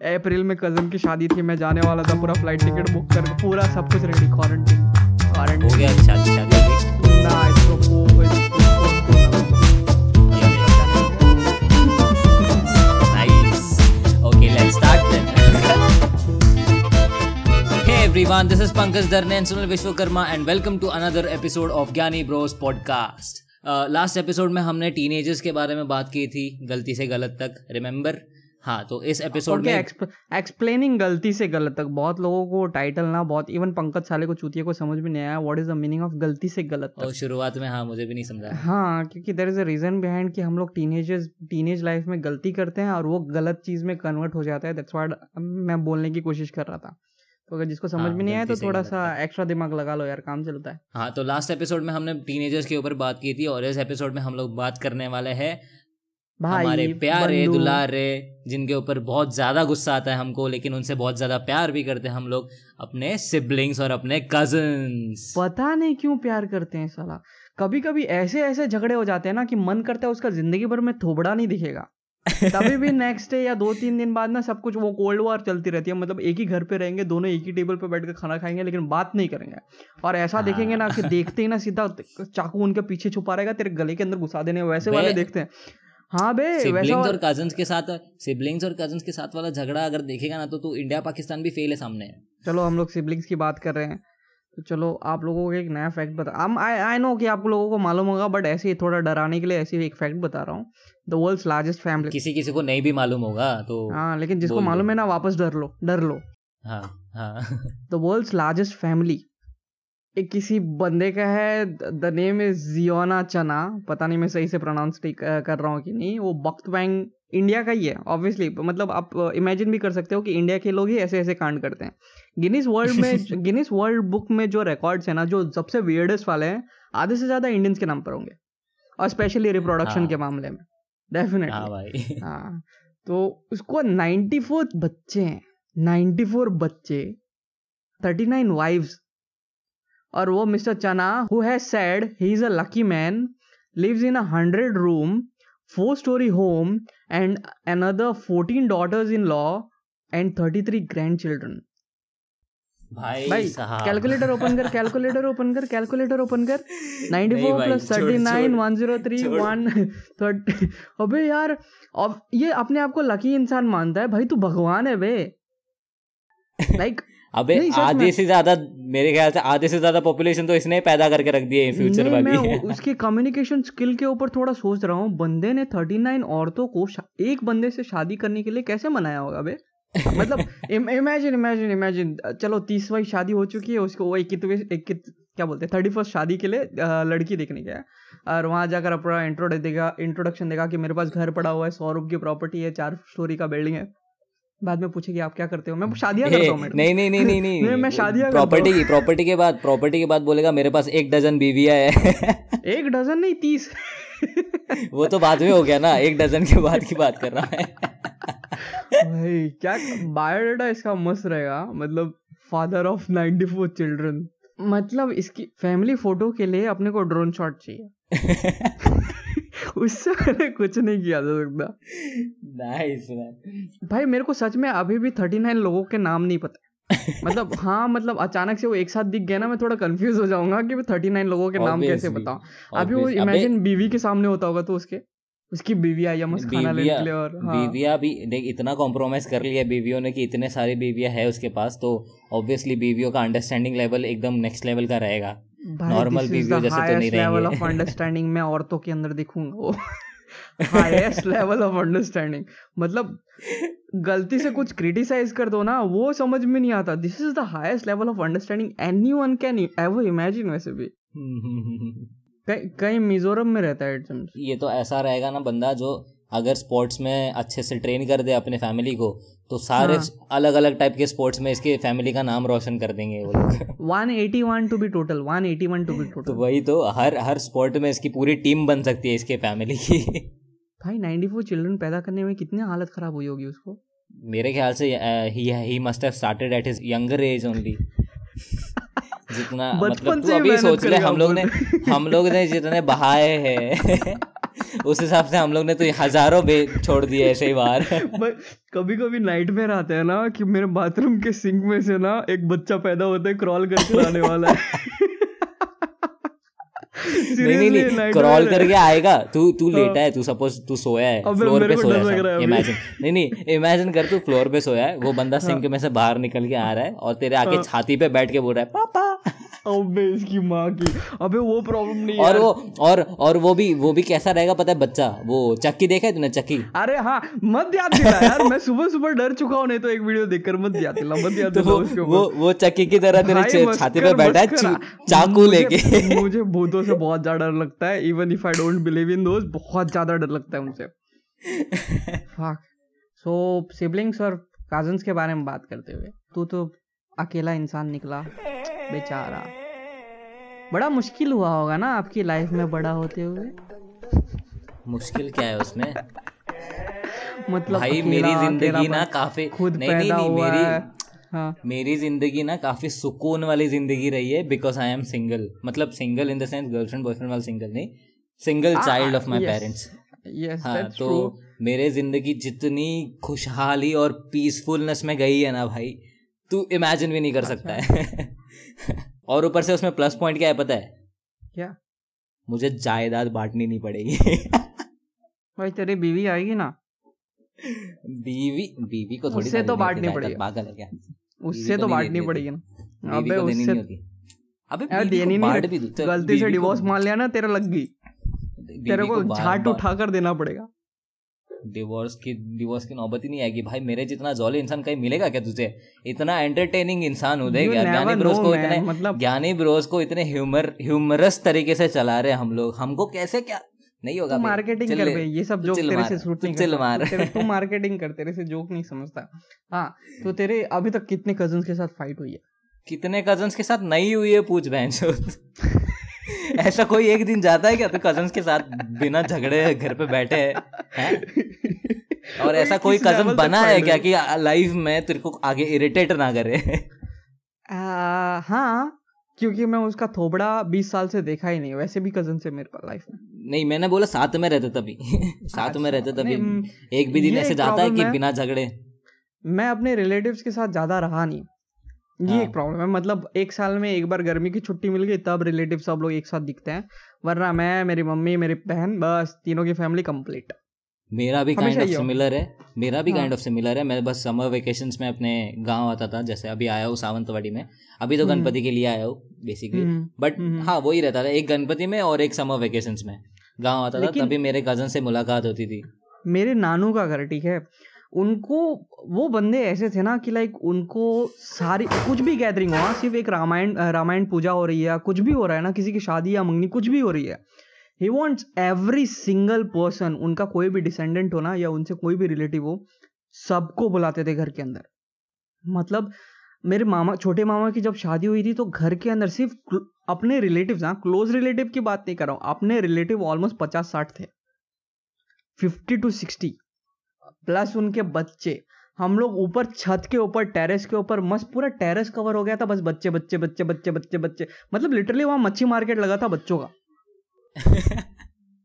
अप्रैल में कज़न की शादी थी मैं जाने वाला था पूरा फ़्लाइट टिकट बुक कर पूरा सब कुछ रेडी क्वारंटीन हो गया शादी ना इसको वो everyone, this is Pankaj Darne and Sunil Vishwakarma and welcome to another episode of Gyani Bros podcast. Last uh, episode में हमने टीनेजर्स के बारे में बात की थी गलती से गलत तक रिमेंबर हाँ तो इस एपिसोड में एक्सप्लेनिंग गलती से गलत तक बहुत लोगों को टाइटल ना बहुत इवन पंकज साले को चूतिया को समझ में नहीं आया what is the meaning of गलती से गलत और शुरुआत में हाँ मुझे भी नहीं समझा। हाँ क्योंकि there is a reason behind कि हम लोग टीनेजर्स टीनेज लाइफ में गलती करते हैं और वो गलत चीज़ में कन्वर्ट हो जाता है दैट्स व्हाट मैं बोलने की कोशिश कर रहा था। तो अगर जिसको समझ हाँ, में नहीं आया तो थोड़ा सा एक्स्ट्रा दिमाग लगा लो यार काम चलता है। हाँ तो लास्ट एपिसोड में हमने टीनेजर्स के ऊपर बात की थी और इस एपिसोड में हम लोग बात करने वाले हैं भाई हमारे प्यारे दुलारे जिनके ऊपर बहुत ज़्यादा गुस्सा आता है हमको लेकिन उनसे बहुत ज़्यादा प्यार भी करते हैं हम लोग अपने सिबलिंग्स और अपने कजन्स पता नहीं क्यों प्यार करते हैं साला। कभी कभी ऐसे ऐसे झगड़े हो जाते हैं ना कि मन करता है उसका ज़िंदगी भर में थोबड़ा नहीं दिखेगा। तभी भी नेक्स्ट डे या दो तीन दिन बाद ना सब कुछ वो कोल्ड वॉर चलती रहती है। मतलब एक ही घर पे रहेंगे दोनों एक ही टेबल पे बैठ कर खाना खाएँगे लेकिन बात नहीं करेंगे। और ऐसा हाँ। देखेंगे ना कि देखते ही ना सीधा चाकू उनके पीछे छुपा रहेगा तेरे गले के अंदर घुसा देने वैसे वाले देखते हैं। हाँ बे सिबलिंग्स और कजन्स के साथ सिबलिंग्स और कजन्स के साथ वाला झगड़ा अगर देखेगा ना तो तू इंडिया पाकिस्तान भी फेल है सामने। चलो हम लोग सिबलिंग्स की बात कर रहे हैं। तो चलो आप लोगों को एक नया फैक्ट बता हम आई आई नो कि आप लोगों को मालूम होगा बट ऐसे ही थोड़ा डराने के लिए ऐसे एक फैक्ट बता रहा हूँ। द वर्ल्ड्स लार्जेस्ट फैमिली किसी किसी को नहीं भी मालूम होगा तो हाँ लेकिन जिसको मालूम है ना वापस डर लो डर लो। हाँ हाँ। द वर्ल्ड्स लार्जेस्ट फैमिली एक किसी बंदे का है द नेम इज़ जियोना चना पता नहीं मैं सही से प्रोनाउंस कर रहा हूँ कि नहीं वो बख्त बैंग इंडिया का ही है ऑब्वियसली मतलब आप इमेजिन भी कर सकते हो कि इंडिया के लोग ही ऐसे ऐसे कांड करते हैं। गिनीस वर्ल्ड में गिनीस वर्ल्ड बुक में जो रिकॉर्ड्स है ना जो सबसे वियर्डेस्ट वाले हैं आधे से ज़्यादा इंडियंस के नाम पर होंगे और स्पेशली रिप्रोडक्शन हाँ। के मामले में हाँ डेफिनेटली भाई। हाँ तो उसको 94 बच्चे हैं 94 बच्चे 39 वाइफ्स और वो मिस्टर चना who has said he is a lucky man lives in a 100 room four story home and another 14 daughters in law and 33 grandchildren. भाई भाई साहब। कैलकुलेटर ओपन कर कैलकुलेटर ओपन कर कैलकुलेटर ओपन कर। 94 नहीं भाई, प्लस छोड़, थर्टी नाइन छोड़, वन ज़ीरो थ्री छोड़। वन थर्टी अबे यार अब ये अपने आप को लकी इंसान मानता है। भाई तू भगवान है बे। लाइक अबे। आधे से ज़्यादा मेरे ख्याल से आधे से ज़्यादा पॉपुलेशन तो इसने पैदा करके रख दी है फ्यूचर मैं वाली उसकी कम्युनिकेशन स्किल के ऊपर थोड़ा सोच रहा हूँ। बंदे ने 39 औरतों को एक बंदे से शादी करने के लिए कैसे मनाया होगा बे? मतलब इमेजिन इमेजिन इमेजिन चलो तीसवीं शादी हो चुकी है उसको वो क्या बोलते हैं थर्टी फ़र्स्ट शादी के लिए लड़की देखने गया। और वहाँ जाकर अपना इंट्रो देगा इंट्रोडक्शन देगा कि मेरे पास घर पड़ा हुआ है सौ रुपये की प्रॉपर्टी है चार स्टोरी का बिल्डिंग है। बाद में पूछेगी आप क्या करते हो? मैं शादियाँ करता हूँ नहीं नहीं नहीं नहीं नहीं, मैं शादियाँ प्रॉपर्टी की प्रॉपर्टी के बाद प्रॉपर्टी के बाद बोलेगा मेरे पास एक डजन बीवियाँ है। एक डजन नहीं तीस। वो तो बाद में हो गया ना एक डजन के बाद की बात कर रहा है भाई क्या बायोडाटा इसका मस्त रहेगा? मतलब फादर ऑफ़ 94 चिल्ड्रन मतलब इसकी फैमिली फ़ोटो के लिए अपने को ड्रोन शॉट चाहिए। उससे मैंने कुछ नहीं किया जा सकता नाइस भाई मेरे को सच में अभी भी 39 लोगों के नाम नहीं पता। मतलब हाँ मतलब अचानक से वो एक साथ दिख गया ना मैं थोड़ा कंफ्यूज हो जाऊँगा कि थर्टी नाइन लोगों के नाम कैसे बताऊँ। अभी वो इमेजिन बीवी के सामने होता होगा तो उसके उसकी बीवी आई है मस्त खाना लेने के लिए और हाँ। बीविया भी देख इतना कॉम्प्रोमाइज कर लिया बीवियों ने कि इतने सारी बीविया है उसके पास तो ऑब्वियसली बीवियों का अंडरस्टैंडिंग लेवल एकदम नेक्स्ट लेवल का रहेगा। Normal बीवियों जैसे तो नहीं लेवल ऑफ़ अंडरस्टैंडिंग मैं औरतों के अंदर दिखूँगा वो। हाईएस्ट लेवल ऑफ़ अंडरस्टैंडिंग मतलब गलती से कुछ क्रिटिसाइज कर दो ना वो समझ में नहीं आता। This is the highest level of understanding anyone can ever imagine वैसे भी। कहीं मिजोरम में रहता है ये तो ऐसा रहेगा ना बंदा जो अगर स्पोर्ट्स में अच्छे से ट्रेन कर दे अपने फैमिली को तो सारे हाँ। अलग अलग टाइप के स्पोर्ट्स में इसके फैमिली का नाम रोशन कर देंगे वो लोग। 181 to be total 181 to be तो टोटल वही तो हर हर स्पोर्ट में इसकी पूरी टीम बन सकती है इसके फैमिली की। भाई 94 चिल्ड्रन पैदा करने में कितनी हालत खराब हुई होगी उसको? मेरे ख्याल से he he must have started at his younger age only जितना मतलब तू अभी सोच ले हम लोग ने हम लोग ने जितने बहाए हैं। उस हिसाब से हम लोग ने तो हज़ारों बे छोड़ दिए ऐसे ही बाहर कभी कभी नाइट में आते हैं ना कि मेरे बाथरूम के सिंक में से ना एक बच्चा पैदा होता है क्रॉल करके आने वाला है नहीं नहीं नहीं क्रॉल करके आएगा तू तू हाँ। लेटा है तू सपोज़ तू सोया है फ्लोर पे सोया है इमेजिन नहीं नहीं इमेजिन कर तू फ्लोर पे सोया है वो बंदा सिंक हाँ। में से बाहर निकल के आ रहा है और तेरे आके हाँ। छाती पे बैठ के बोल रहा है पापा अबे इसकी माँ की अबे वो प्रॉब्लम नहीं और वो और और वो भी वो भी कैसा रहेगा पता है बच्चा? वो चक्की देखा है तूने चक्की? अरे हाँ मत याद दिला यार मैं सुबह सुबह डर चुका हूँ नहीं तो एक वीडियो देखकर मत याद दिला मत याद दिला तो वो वो चक्की की तरह तेरे छाती पे बैठा है चाकू लेके। मुझे भूतों से बहुत ज़्यादा डर लगता है even if I don't believe in दोस्त बहुत ज़्यादा डर लगता है उनसे सो सिबलिंग्स और कजन्स के बारे में बात करते हुए तू तो अकेला इंसान निकला। बेचारा। बड़ा मुश्किल हुआ होगा ना आपकी लाइफ में बड़ा होते हुए। मुश्किल क्या है उसमें? मतलब भाई मेरी ज़िंदगी ना काफ़ी खुद नहीं नहीं, नहीं मेरी हाँ. मेरी ज़िंदगी ना काफ़ी सुकून वाली ज़िंदगी रही है बिकॉज़ आई एम सिंगल मतलब single in the sense girlfriend boyfriend वाला सिंगल नहीं single child of my parents हाँ तो मेरे ज़िंदगी जितनी खुशहाली और पीसफुलनेस में गई है ना भाई तू इमेजिन भी नहीं कर सकता अच्छा। है। और ऊपर से उसमें प्लस पॉइंट क्या है पता है? क्या? मुझे जायदाद बांटनी नहीं पड़ेगी। भाई तेरी बीवी आएगी ना? बीवी बीवी को थोड़ी उससे तो बांटनी पड़ेगी। पागल है क्या? उससे तो बांटनी पड़ेगी ना। अबे उससे अबे देनी नहीं गलती से डिवोर्स मान लिया ना तेरा लग गई। तेरे को झाट उठाकर देना पड़ेगा। डिवोर्स की डिवोर्स की नौबत ही नहीं आएगी। भाई मेरे जितना जॉली इंसान कहीं मिलेगा क्या तुझे? इतना एंटरटेनिंग इंसान हो जाएगा ज्ञानी ब्रोस को इतने मतलब ज्ञानी ब्रोस को इतने ह्यूमर ह्यूमरस तरीके से चला रहे हम लोग। हमको कैसे क्या? नहीं होगा मार्केटिंग कर भाई ये सब जोक तेरे से सूट नहीं चल मार। तू मार्केटिंग कर तेरे से जोक नहीं समझता। हाँ तो तेरे अभी तक कितने कजन्स के साथ फाइट हुई है? कितने कजन्स के साथ? नहीं हुई है पूछ बहन ऐसा कोई एक दिन जाता है क्या? तो कजन्स के साथ बिना झगड़े घर पे बैठे है और ऐसा कोई कज़न बना है क्या कि लाइफ में तेरे को आगे इरिटेट ना करे? हाँ क्योंकि मैं उसका थोबड़ा बीस साल से देखा ही नहीं वैसे भी कज़न से मेरे पास लाइफ में। नहीं मैंने बोला साथ में रहते तभी। साथ में रहते तभी। एक भी दिन ऐसे जाता है कि बिना झगड़े। मैं अपने रिलेटिव्स के साथ ज़्यादा रहा नहीं। ये हाँ. एक प्रॉब्लम है। मतलब एक साल में एक बार गर्मी की छुट्टी मिल गई तब रिलेटिव सब लोग एक साथ दिखते हैं। वरना मैं मेरी मम्मी मेरी बहन बस तीनों की फैमिली कंप्लीट मेरा भी काइंड ऑफ़ सिमिलर है मेरा भी काइंड ऑफ़ सिमिलर है। मैं बस समर वेकेशंस में अपने गाँव आता था जैसे अभी आया हूँ सावंतवाड़ी में। अभी तो हम्म। गणपति के लिए आया हूँ बेसिकली बट हम्म, हम्म, हाँ वही रहता था एक गणपति में और एक समर वेकेशंस में। गाँव आता था तभी मेरे कज़न से मुलाकात होती थी। मेरे नानू का घर ठीक है? उनको, वो बंदे ऐसे थे ना कि लाइक उनको सारी, कुछ भी गैदरिंग हो सिर्फ़ एक रामायण रामायण पूजा हो रही है कुछ भी हो रहा है ना, किसी की शादी या मंगनी, कुछ भी हो रही है। He wants every single person उनका कोई भी डिसेंडेंट हो ना या उनसे कोई भी रिलेटिव हो, सबको बुलाते थे घर के अंदर। मतलब मेरे मामा, छोटे मामा की जब शादी हुई थी तो घर के अंदर सिर्फ़ अपने रिलेटिव हाँ क्लोज रिलेटिव की बात नहीं कर रहा हूँ, अपने रिलेटिव ऑलमोस्ट पचास साठ थे। फिफ्टी टू सिक्सटी प्लस उनके बच्चे। हम लोग ऊपर छत के ऊपर टेरेस के ऊपर मस्त पूरा टेरेस कवर हो गया था बस बच्चे बच्चे बच्चे बच्चे बच्चे बच्चे। मतलब लिटरली वहाँ मच्छी मार्केट लगा था बच्चों का।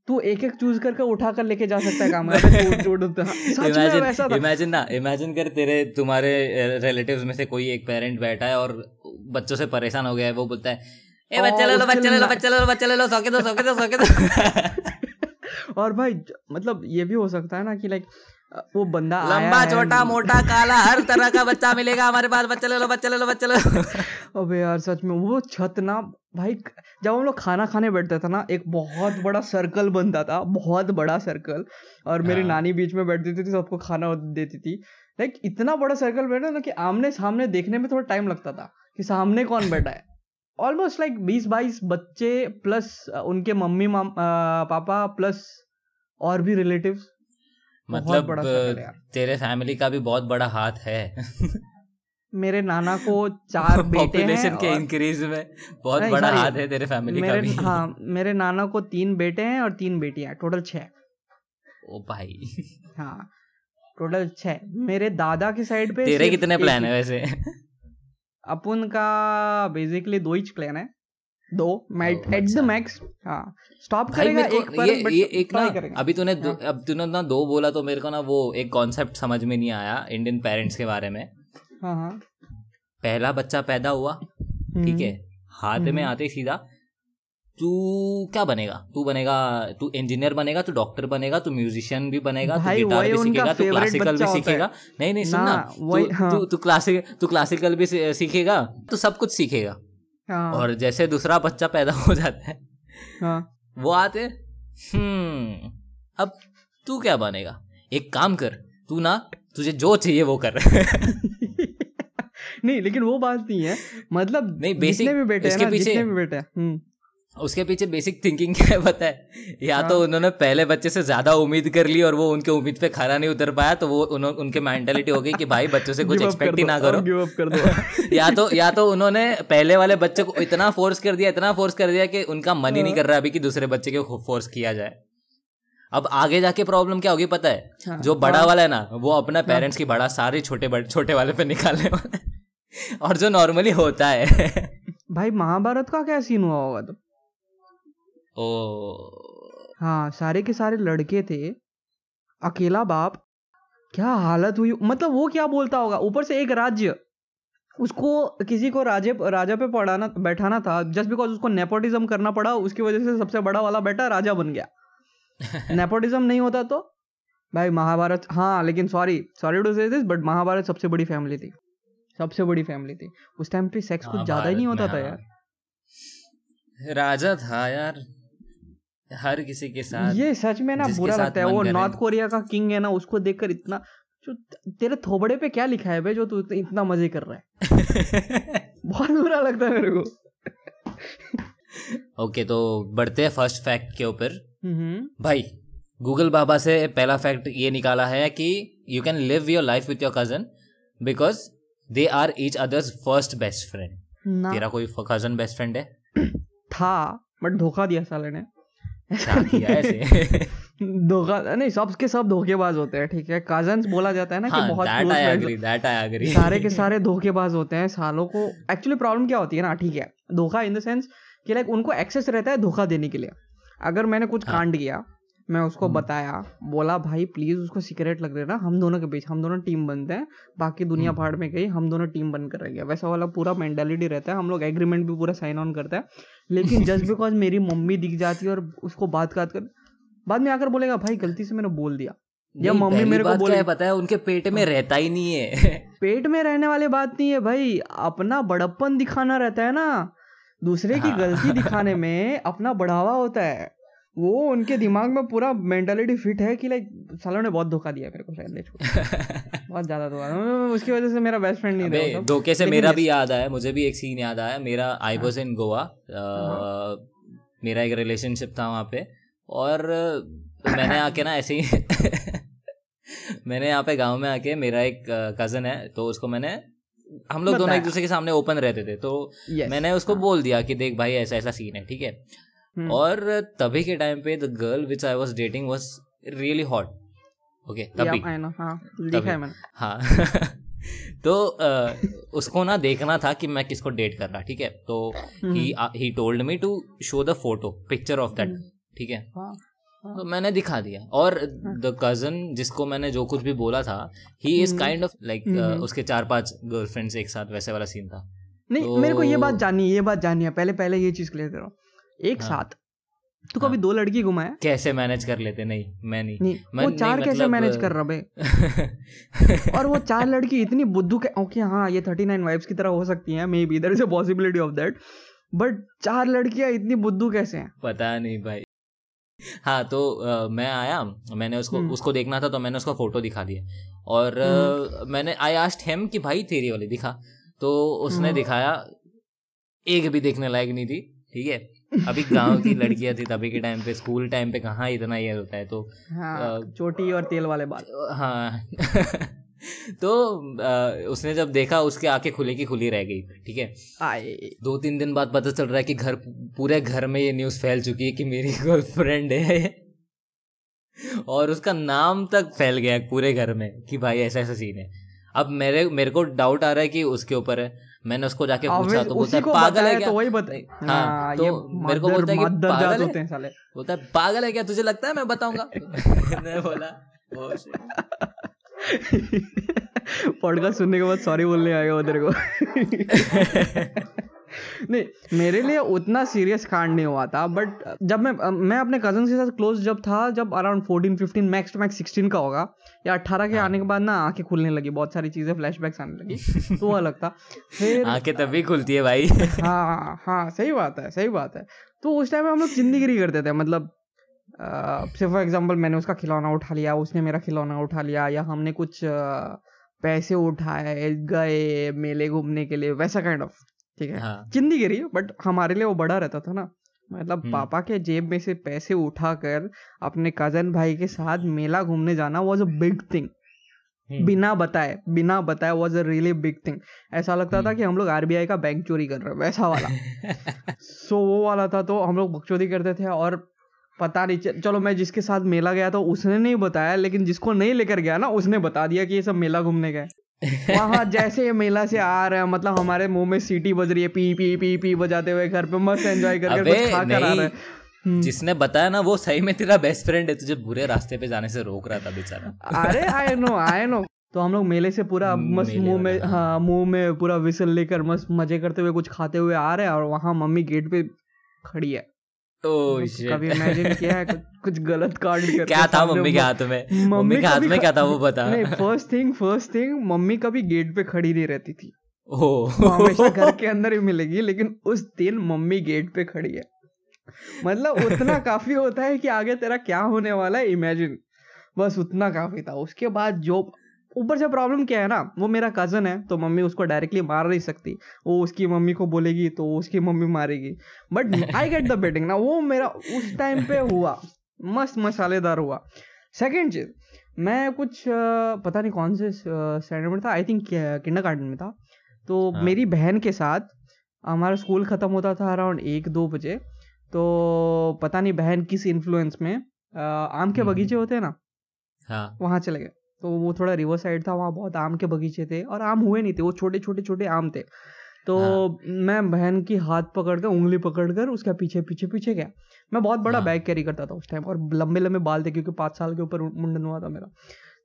तू एक एक चूज़ करके उठा कर लेके जा सकता है काम। इमेजिन इमेजिन ना इमेजिन कर तेरे तुम्हारे रिलेटिव्स में से कोई एक पेरेंट बैठा है और बच्चों से परेशान हो गया है वो बोलता है ए बच्चे ले लो बच्चे ले लो बच्चे ले लो बच्चे ले लो सौके दो सौके दो सौके दो। और भाई मतलब ये भी हो सकता है ना कि लाइक वो बंदा लंबा छोटा मोटा काला हर तरह का बच्चा मिलेगा हमारे पास। बच्चे ले लो बच्चे ले लो बच्चे ले लो। अबे यार सच में वो छत ना भाई जब हम लोग खाना खाने बैठते था ना एक बहुत बड़ा सर्कल बनता था बहुत बड़ा सर्कल और मेरी हाँ। नानी बीच में बैठती थी सबको खाना देती थी। लाइक इतना बड़ा सर्कल बैठा ना कि आमने सामने देखने में थोड़ा टाइम लगता था कि सामने कौन बैठा है। ऑलमोस्ट लाइक बीस बाईस बच्चे प्लस उनके मम्मी पापा प्लस और भी रिलेटिव्स मतलब बड़ा तेरे फैमिली का भी बहुत बड़ा हाथ है। मेरे नाना को चार बेटे हैं के इंक्रीज में बहुत बड़ा हाथ है तेरे फैमिली मेरे, का भी। हाँ मेरे नाना को तीन बेटे हैं और तीन बेटियाँ टोटल छह। ओ भाई। हाँ टोटल छह। मेरे दादा की साइड पे तेरे कितने प्लान है। वैसे? अपन का बेसिकली दो ही प्लान है। दो मैट एट द। मैक्स हाँ स्टॉप करेगा एक पर ये ये एक ना अभी तूने दो- हाँ। अब तूने ना दो बोला तो मेरे को ना वो एक कॉन्सेप्ट समझ में नहीं आया इंडियन पेरेंट्स के बारे में हाँ हाँ पहला बच्चा पैदा हुआ ठीक है हाथ में हम्म। आते सीधा तू क्या बनेगा तू बनेगा तू इंजीनियर बनेगा तू डॉक्टर बनेगा तू म्यूजिशियन भी बनेगा तू गिटार भी सीखेगा तू क्लासिकल भी। सीखेगा नहीं नहीं सुन ना, ना वही- तू हाँ। तू तू क्लासिक तू क्लासिकल भी सीखेगा तो सब कुछ सीखेगा हाँ। और जैसे दूसरा बच्चा पैदा हो जाता है हाँ। वो आते हम्म अब तू क्या बनेगा? एक काम कर तू ना तुझे जो चाहिए वो कर. नहीं लेकिन वो बात नहीं है। मतलब नहीं, बेसिक भी बेटे इसके इसके ना पीछे- जितने भी बेटे हैं उसके पीछे बेसिक थिंकिंग क्या है पता है? या तो हाँ। उन्होंने पहले बच्चे से ज़्यादा उम्मीद कर ली और वो उनके उम्मीद पे खरा नहीं उतर पाया तो वो उनके मेंटेलिटी हो गई कि भाई बच्चों से कुछ एक्सपेक्ट ही ना करो। up कर दो। या तो या तो उन्होंने पहले वाले बच्चे को इतना फोर्स कर दिया इतना फोर्स कर दिया कि उनका मन ही नहीं हाँ। कर रहा अभी कि दूसरे बच्चे को फोर्स किया जाए। अब आगे जाके प्रॉब्लम क्या होगी पता है? हाँ, जो बड़ा हाँ। वाला है ना वो अपना पेरेंट्स की बड़ा सारे छोटे छोटे वाले पे निकालने वाला और जो नॉर्मली होता है। भाई महाभारत का क्या सीन हुआ होगा तो ओ हाँ सारे के सारे लड़के थे। अकेला बाप? क्या हालत हुई? मतलब वो क्या बोलता होगा? ऊपर से एक राज्य। उसको किसी को राजे राजा पे पढ़ाना बैठाना था। जस्ट बिकॉज़ उसको नेपोटिज्म करना पड़ा उसकी वजह से सबसे बड़ा वाला बेटा राजा बन गया। नेपोटिज्म नहीं होता तो? भाई महाभारत हाँ लेकिन sorry sorry to say this but Mahabharat सबसे बड़ी फैमिली थी। सबसे बड़ी फैमिली थी। उस टाइम पे सेक्स कुछ ज़्यादा ही नहीं होता था यार। हाँ। राजा था यार। हर किसी के साथ ये सच में ना बुरा लगता है। वो नॉर्थ कोरिया का किंग है ना उसको देखकर इतना जो तेरे थोबड़े पे क्या लिखा है बे जो तू इतना मज़े कर रहा है? बहुत बुरा लगता है मेरे को। ओके okay, तो बढ़ते हैं फ़र्स्ट फैक्ट के ऊपर। हम्म। भाई गूगल बाबा से पहला फैक्ट ये निकाला है कि you can live your life with your cousin because they are each others first best friend तेरा कोई कज़न बेस्ट फ्रेंड है? था बट धोखा दिया साले ने। धोखा नहीं सबके सब धोखेबाज होते हैं ठीक है? कजन्स बोला जाता है ना कि हाँ बहुत सारे के सारे धोखेबाज होते हैं सालों को। एक्चुअली प्रॉब्लम क्या होती है ना ठीक है? धोखा इन द सेंस कि लाइक उनको एक्सेस रहता है धोखा देने के लिए। अगर मैंने कुछ हाँ। कांड किया मैं उसको हम्म। बताया बोला भाई प्लीज़ उसको सिगरेट लग रहा हम दोनों के बीच हम दोनों टीम बनते हैं बाकी दुनिया हम्म। फाड़ में गई हम दोनों टीम बनकर रह गया वैसा वाला पूरा मेंटेलिटी रहता है हम लोग एग्रीमेंट भी पूरा साइन ऑन करते हैं लेकिन जस्ट बिकॉज़ मेरी मम्मी दिख जाती है और उसको बात बात कर बाद में आकर बोलेगा भाई गलती से मैंने बोल दिया या मम्मी मेरे को क्या बोले है पता है उनके पेट में रहता ही नहीं है पेट में रहने वाली बात नहीं है भाई अपना बड़प्पन दिखाना रहता है ना दूसरे की हाँ। गलती दिखाने में अपना बढ़ावा होता है वो उनके दिमाग में पूरा मेंटालिटी फिट है कि लाइक सालों ने बहुत धोखा दिया मेरे को शायद बहुत ज़्यादा धोखा। उसकी वजह से मेरा बेस्ट फ्रेंड नहीं रहा। धोखे से मेरा भी याद आया मुझे भी एक सीन याद आया। मेरा आई। वॉज़ इन गोवा मेरा एक रिलेशनशिप था वहाँ पे। और मैंने आके ना ऐसे ही मैंने यहाँ पे गाँव में आके मेरा एक कज़न है तो उसको मैंने हम लोग दोनों एक दूसरे के सामने ओपन रहते थे। तो Yes, मैंने उसको हाँ। बोल दिया कि देख भाई ऐसा ऐसा सीन है ठीक है? और तभी के टाइम पे the girl which I was dating was really hot okay तभी। हाँ है हाँ। तो उसको ना देखना था कि मैं किसको डेट कर रहा ठीक है? तो he he told me to show the photo picture of that hmm. ठीक है? हाँ, तो मैंने दिखा दिया। और द कज़न जिसको मैंने जो कुछ भी बोला था he is hmm. Kind of like hmm. उसके चार पाँच गर्लफ्रेंड्स एक साथ वैसे वाला सीन था। नहीं तो- मेरे को ये बात जाननी है ये बात जाननी है। पहले पहले ये चीज़ क्लियर करो। एक हाँ। साथ। तू कभी हाँ। दो लड़की घुमाया? कैसे मैनेज कर लेते? नहीं मैं नहीं। नहीं मैं वो चार नहीं, कैसे मतलब, मैनेज कर रहा और वो चार लड़की इतनी बुद्धू के ओके हाँ ये थर्टी नाइन वाइब्स की तरह हो सकती हैं maybe there is a possibility of that but चार लड़कियाँ इतनी बुद्धू कैसे हैं? पता नहीं भाई। हाँ तो अ, मैं आया मैंने उसको हम्म। उसको देखना था तो मैंने उसको फ़ोटो दिखा दिया। और अ, मैंने आई आस्ट हेम कि भाई तेरी वाली दिखा। तो उसने हम्म। दिखाया एक भी देखने लायक नहीं थी ठीक है? अभी गाँव की लड़कियाँ थी तभी के टाइम पे स्कूल टाइम पे कहाँ इतना ये होता है तो हाँ चोटी और तेल वाले बाल। हाँ। तो अ, उसने जब देखा उसके आँखें खुली की खुली रह गई ठीक है? आए। दो तीन दिन बाद पता चल रहा है कि घर पूरे घर में ये न्यूज़ फैल चुकी है कि मेरी गर्लफ्रेंड है। और उसका नाम तक फैल गया पूरे घर में कि भाई ऐसा ऐसा सीन है। अब मेरे मेरे को डाउट आ रहा है कि उसके ऊपर है मैंने उसको जाके पूछा तो बोलता है पागल है क्या? तो वही हाँ, हाँ तो मेरे को बोलता है कि पागल होते है हैं साले। बोलता है पागल है क्या? तुझे लगता है मैं बताऊँगा? मैं बोला "Oh पॉडकास्ट सुनने के बाद सॉरी बोलने आएगा वो तेरे को। नहीं मेरे लिए उतना सीरियस कांड नहीं हुआ था बट जब मैं मैं अपने कज़न के साथ क्लोज जब था जब around fourteen fifteen max to max sixteen का होगा या अट्ठारह के आने के बाद ना आँखें खुलने लगी बहुत सारी चीज़ें फ्लैशबैक्स आने लगी तो वो अलग था। फिर आँखें तभी खुलती है भाई। हाँ हाँ सही बात है सही बात है। तो उस टाइम हम लोग ज़िंदगी करते थे मतलब से फॉर एग्ज़ाम्पल मैंने उसका खिलौना उठा लिया उसने मेरा खिलौना उठा लिया या हमने कुछ पैसे उठाए गए मेले घूमने के लिए वैसा काइंड ऑफ़ ठीक है? हाँ। ज़िंदगी बट हमारे लिए वो बड़ा रहता था ना। मतलब हम्म। पापा के जेब में से पैसे उठाकर अपने कज़न भाई के साथ मेला घूमने जाना वॉज़ अ बिग थिंग। बिना बताए बिना बताए was a really big thing ऐसा लगता था हम्म। कि हम लोग आरबीआई का बैंक चोरी कर रहे हैं वैसा वाला। सो so, वो वाला था तो हम लोग बकचोदी करते थे और पता नहीं चलो मैं जिसके साथ मेला गया था उसने नहीं बताया लेकिन जिसको नहीं लेकर गया ना उसने बता दिया कि ये सब मेला घूमने गए। वहाँ जैसे ये मेला से आ रहे हैं मतलब हमारे मुँह में सीटी बज रही है पी पी पी पी बजाते हुए घर पे मस्त एंजॉय करके खा कर आ। रहे हैं। हम्म। जिसने बताया ना वो सही में तेरा बेस्ट फ्रेंड है तुझे बुरे रास्ते पे जाने से रोक रहा था बेचारा। अरे आई नो आई नो तो हम लोग मेले से पूरा मस्त मुँह में हाँ मुँह में पूरा विसल लेकर मस्त मज़े करते हुए कुछ खाते हुए आ रहे हैं और वहाँ मम्मी गेट पे खड़ी है। कभी इमेजिन किया है कुछ, गलत करके क्या था मम्मी के हाथ में? मम्मी के हाथ में क्या था वो बता। नहीं first thing first thing mummy कभी गेट पे खड़ी नहीं रहती थी। हमेशा घर के अंदर ही मिलेगी लेकिन उस दिन मम्मी गेट पे खड़ी है। मतलब उतना काफ़ी होता है कि आगे तेरा क्या होने वाला है इमेजिन बस उतना काफ़ी था। उसके बाद जो ऊपर से प्रॉब्लम क्या है ना वो मेरा कज़न है तो मम्मी उसको डायरेक्टली मार नहीं सकती। वो उसकी मम्मी को बोलेगी तो उसकी मम्मी मारेगी। But I get the betting ना वो मेरा उस टाइम पे हुआ। मस्त मसालेदार हुआ। सेकेंड चीज़ मैं कुछ पता नहीं कौन से स्टैंडर्ड में था आई थिंक किंडर गार्डन में था। तो हाँ। मेरी बहन के साथ हमारा स्कूल खत्म होता था अराउंड एक दो बजे। तो पता नहीं बहन किस इन्फ्लुएंस में आम के हम्म। बगीचे होते हैं ना हाँ। वहाँ चले गए। तो वो थोड़ा रिवर साइड था वहाँ बहुत आम के बगीचे थे और आम हुए नहीं थे वो छोटे छोटे छोटे आम थे तो हाँ। मैं बहन की हाथ पकड़कर उंगली पकड़कर उसके पीछे पीछे पीछे गया मैं बहुत बड़ा हाँ। बैग कैरी करता था उस टाइम और लंबे लंबे बाल थे क्योंकि पाँच साल के ऊपर मुंडन हुआ था मेरा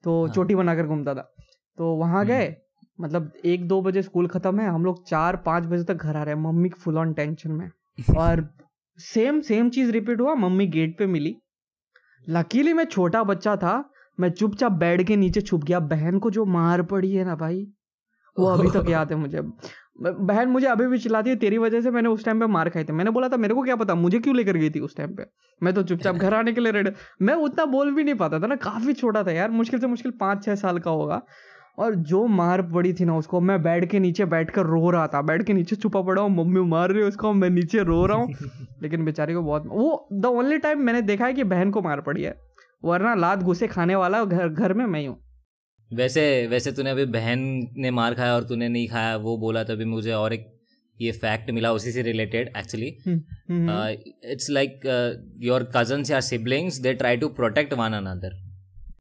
तो हाँ। चोटी बनाकर घूमता था तो वहाँ हम्म। गए मतलब एक दो बजे स्कूल खत्म है हम लोग चार पाँच बजे तक घर आ रहे हैं मम्मी फुल ऑन टेंशन में और सेम सेम चीज़ रिपीट हुआ मम्मी गेट पे मिली लकीली मैं छोटा बच्चा था मैं चुपचाप बेड के नीचे छुप गया। बहन को जो मार पड़ी है ना भाई वो अभी तक याद है मुझे। बहन मुझे अभी भी चिल्लाती है तेरी वजह से मैंने उस टाइम पे मार खाई थी। मैंने बोला था मेरे को क्या पता मुझे क्यों लेकर गई थी उस टाइम पे? मैं तो चुपचाप घर आने के लिए रेडी मैं उतना बोल भी नहीं पाता था ना काफ़ी छोटा था यार मुश्किल से मुश्किल पाँच छह साल का होगा। और जो मार पड़ी थी ना उसको मैं बेड के नीचे बैठ कर रो रहा था। बेड के नीचे छुपा पड़ा हूँ मम्मी मार रही है उसको मैं नीचे रो रहा हूँ। लेकिन बेचारी को बहुत वो द ओनली टाइम मैंने देखा है कि बहन को मार पड़ी है। वरना लात घुसे खाने वाला घर घर में मैं हूँ। वैसे वैसे तूने अभी बहन ने मार खाया और तूने नहीं खाया वो बोला तभी मुझे और एक ये फैक्ट मिला उसी से related actually it's like your cousins या siblings they try to protect one another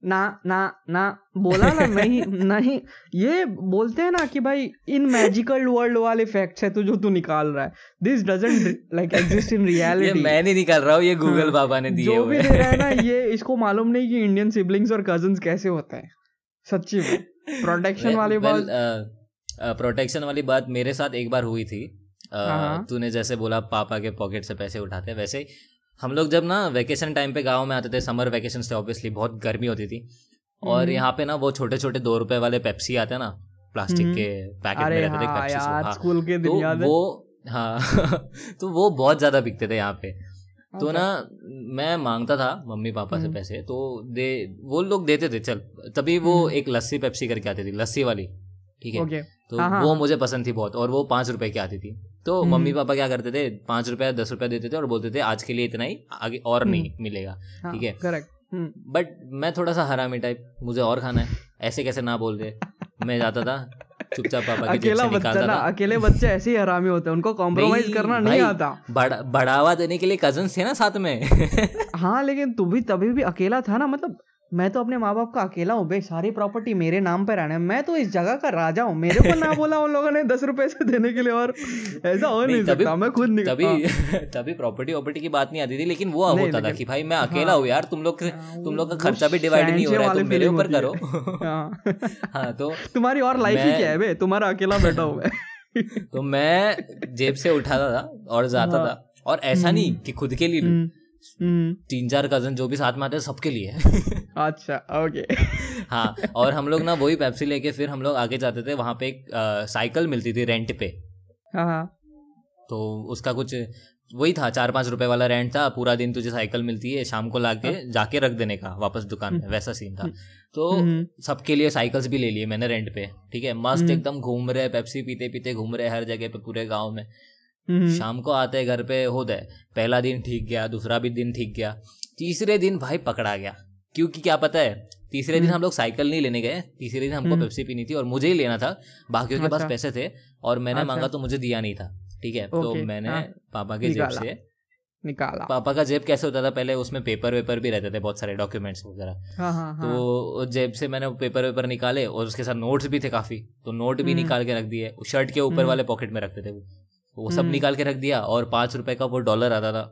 ना ना ना बोला ना नहीं नहीं ये बोलते हैं ना कि भाई इन मैजिकल वर्ल्ड वाले फैक्ट्स है तू जो तू निकाल रहा है। This doesn't like exist in ये रियलिटी मैं नहीं निकाल रहा हूँ ये गूगल हाँ, बाबा ने दिए जो भी दे रहा है ना ये इसको मालूम नहीं कि इंडियन सिबलिंग्स और कजन्स कैसे होते हैं। सच्ची में। प्रोटेक्शन वाली बात प्रोटेक्शन वाली बात मेरे साथ एक बार हुई थी। अ, हाँ। तूने जैसे बोला पापा के पॉकेट से पैसे उठाते वैसे ही हम लोग जब ना वेकेशन टाइम पे गाँव में आते थे समर वेकेशन थे ऑब्वियसली बहुत गर्मी होती थी और हम्म। यहाँ पे ना वो छोटे छोटे दो रुपए वाले पेप्सी आते हैं ना प्लास्टिक हम्म। के पैकेट में रहते थे हाँ पेप्सी हाँ स्कूल के दिन तो याद है वो हाँ तो वो बहुत ज़्यादा बिकते थे यहाँ पे तो। ना मैं माँगता था मम्मी पापा से हम्म। पैसे तो दे वो लोग देते थे चल तभी वो। एक लस्सी पेप्सी करके आती थी लस्सी वाली ठीक है तो हाँ, हाँ। वो मुझे पसंद थी बहुत और वो पाँच रुपए की आती थी तो हम्म। मम्मी पापा क्या करते थे? पाँच रुपया दस रुपया देते थे और बोलते थे आज के लिए इतना ही आगे और नहीं मिलेगा। ठीक है। करेक्ट बट मैं थोड़ा सा हरामी टाइप मुझे और खाना है। ऐसे कैसे ना बोल दे। मैं जाता था चुपचाप पापा की अकेला बच्चा ना अकेले बच्चे ऐसे ही हरामी होते हैं उनको कॉम्प्रोमाइज करना नहीं आता। बढ़ावा देने के लिए कज़न थे ना साथ में। हाँ लेकिन तू भी तभी भी अकेला था ना मतलब मैं तो अपने माँ बाप का अकेला हूँ भाई सारी प्रॉपर्टी मेरे नाम पर आना है। मैं तो इस जगह का राजा हूँ मेरे को ना बोला उन लोगों ने दस रुपए से देने के लिए और ऐसा हो नहीं, नहीं, सकता मैं खुद निकल तभी हाँ, तभी प्रॉपर्टी वॉपर्टी की बात नहीं आती थी लेकिन वो नहीं, होता था कि भाई मैं अकेला हाँ। हूँ यार तुम लोग हाँ, तुम लोग का खर्चा भी डिवाइड नहीं हो रहा है तुम मेरे ऊपर करो। हाँ। हाँ तो तुम्हारी और लाइफ ही क्या है बे? तुम्हारा अकेला बैठा हुआ है तो मैं जेब से उठाता था और जाता हाँ। था। और ऐसा नहीं कि खुद के लिए। हम्म, हम्म, तीन चार कज़न जो भी साथ में आते हैं सबके लिए। अच्छा ओके हाँ और हम लोग ना वही पेप्सी लेके फिर हम लोग आगे जाते थे वहाँ पे एक साइकिल मिलती थी रेंट पे। हाँ हाँ। तो उसका कुछ वही था चार पाँच रुपए वाला रेंट था पूरा दिन तुझे साइकिल मिलती है शाम को लाके जाके रख देने का वापस दुकान में वैसा सीन था। तो हम्म, सबके लिए साइकिल्स भी ले लिए मैंने रेंट पे ठीक है? मस्त हम्म। एकदम घूम रहे पेप्सी पीते पीते घूम रहे हर जगह पे पूरे गाँव में। हम्म, शाम को आते घर पे होता है पहला दिन ठीक गया दूसरा भी दिन ठीक गया। तीसरे दिन भाई पकड़ा गया। क्योंकि क्या पता है तीसरे दिन हम लोग साइकिल नहीं लेने गए। तीसरे दिन हमको हम्म। पेप्सी पीनी थी और मुझे ही लेना था। बाकियों के पास अच्छा। पैसे थे और मैंने अच्छा। मांगा तो मुझे दिया नहीं था। ठीक है तो मैंने हाँ। पापा के जेब से निकाला। पापा का जेब कैसे होता था? पहले उसमें पेपर वेपर भी रहते थे बहुत सारे डॉक्यूमेंट्स वगैरह। हाँ हाँ हाँ। तो जेब से मैंने पेपर वेपर निकाले और उसके साथ नोट्स भी थे काफ़ी। तो नोट भी हम्म। निकाल के रख दिए। शर्ट के ऊपर हम्म। वाले पॉकेट में रखते थे वो। वो सब हम्म। निकाल के रख दिया और पाँच रुपए का वो डॉलर आता था।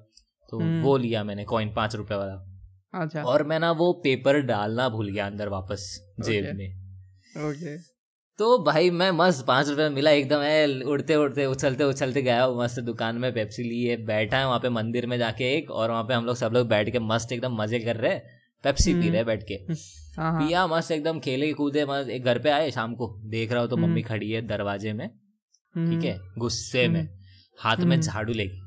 तो हम्म। वो लिया मैंने कॉइन पाँच रुपए वाला। अच्छा। और मैं ना वो पेपर डालना भूल गया अंदर वापस जेब Okay. में। ओके तो भाई मैं मस्त पाँच रुपए मिला एकदम है उड़ते उड़ते उछलते उछलते गया मस्त दुकान में पेप्सी लिए बैठा है वहाँ पे मंदिर में जाके एक और वहाँ पे हम लोग सब लोग बैठ के मस्त एकदम मज़े कर रहे पेप्सी पी हम्म। रहे बैठ के। हाँ हाँ। पिया मस्त एकदम खेले कूदे मस्त एक घर पे आए शाम को देख रहा हो तो। मम्मी खड़ी है दरवाजे में ठीक है गुस्से में। हाथ में हम्म। झाड़ू लेके।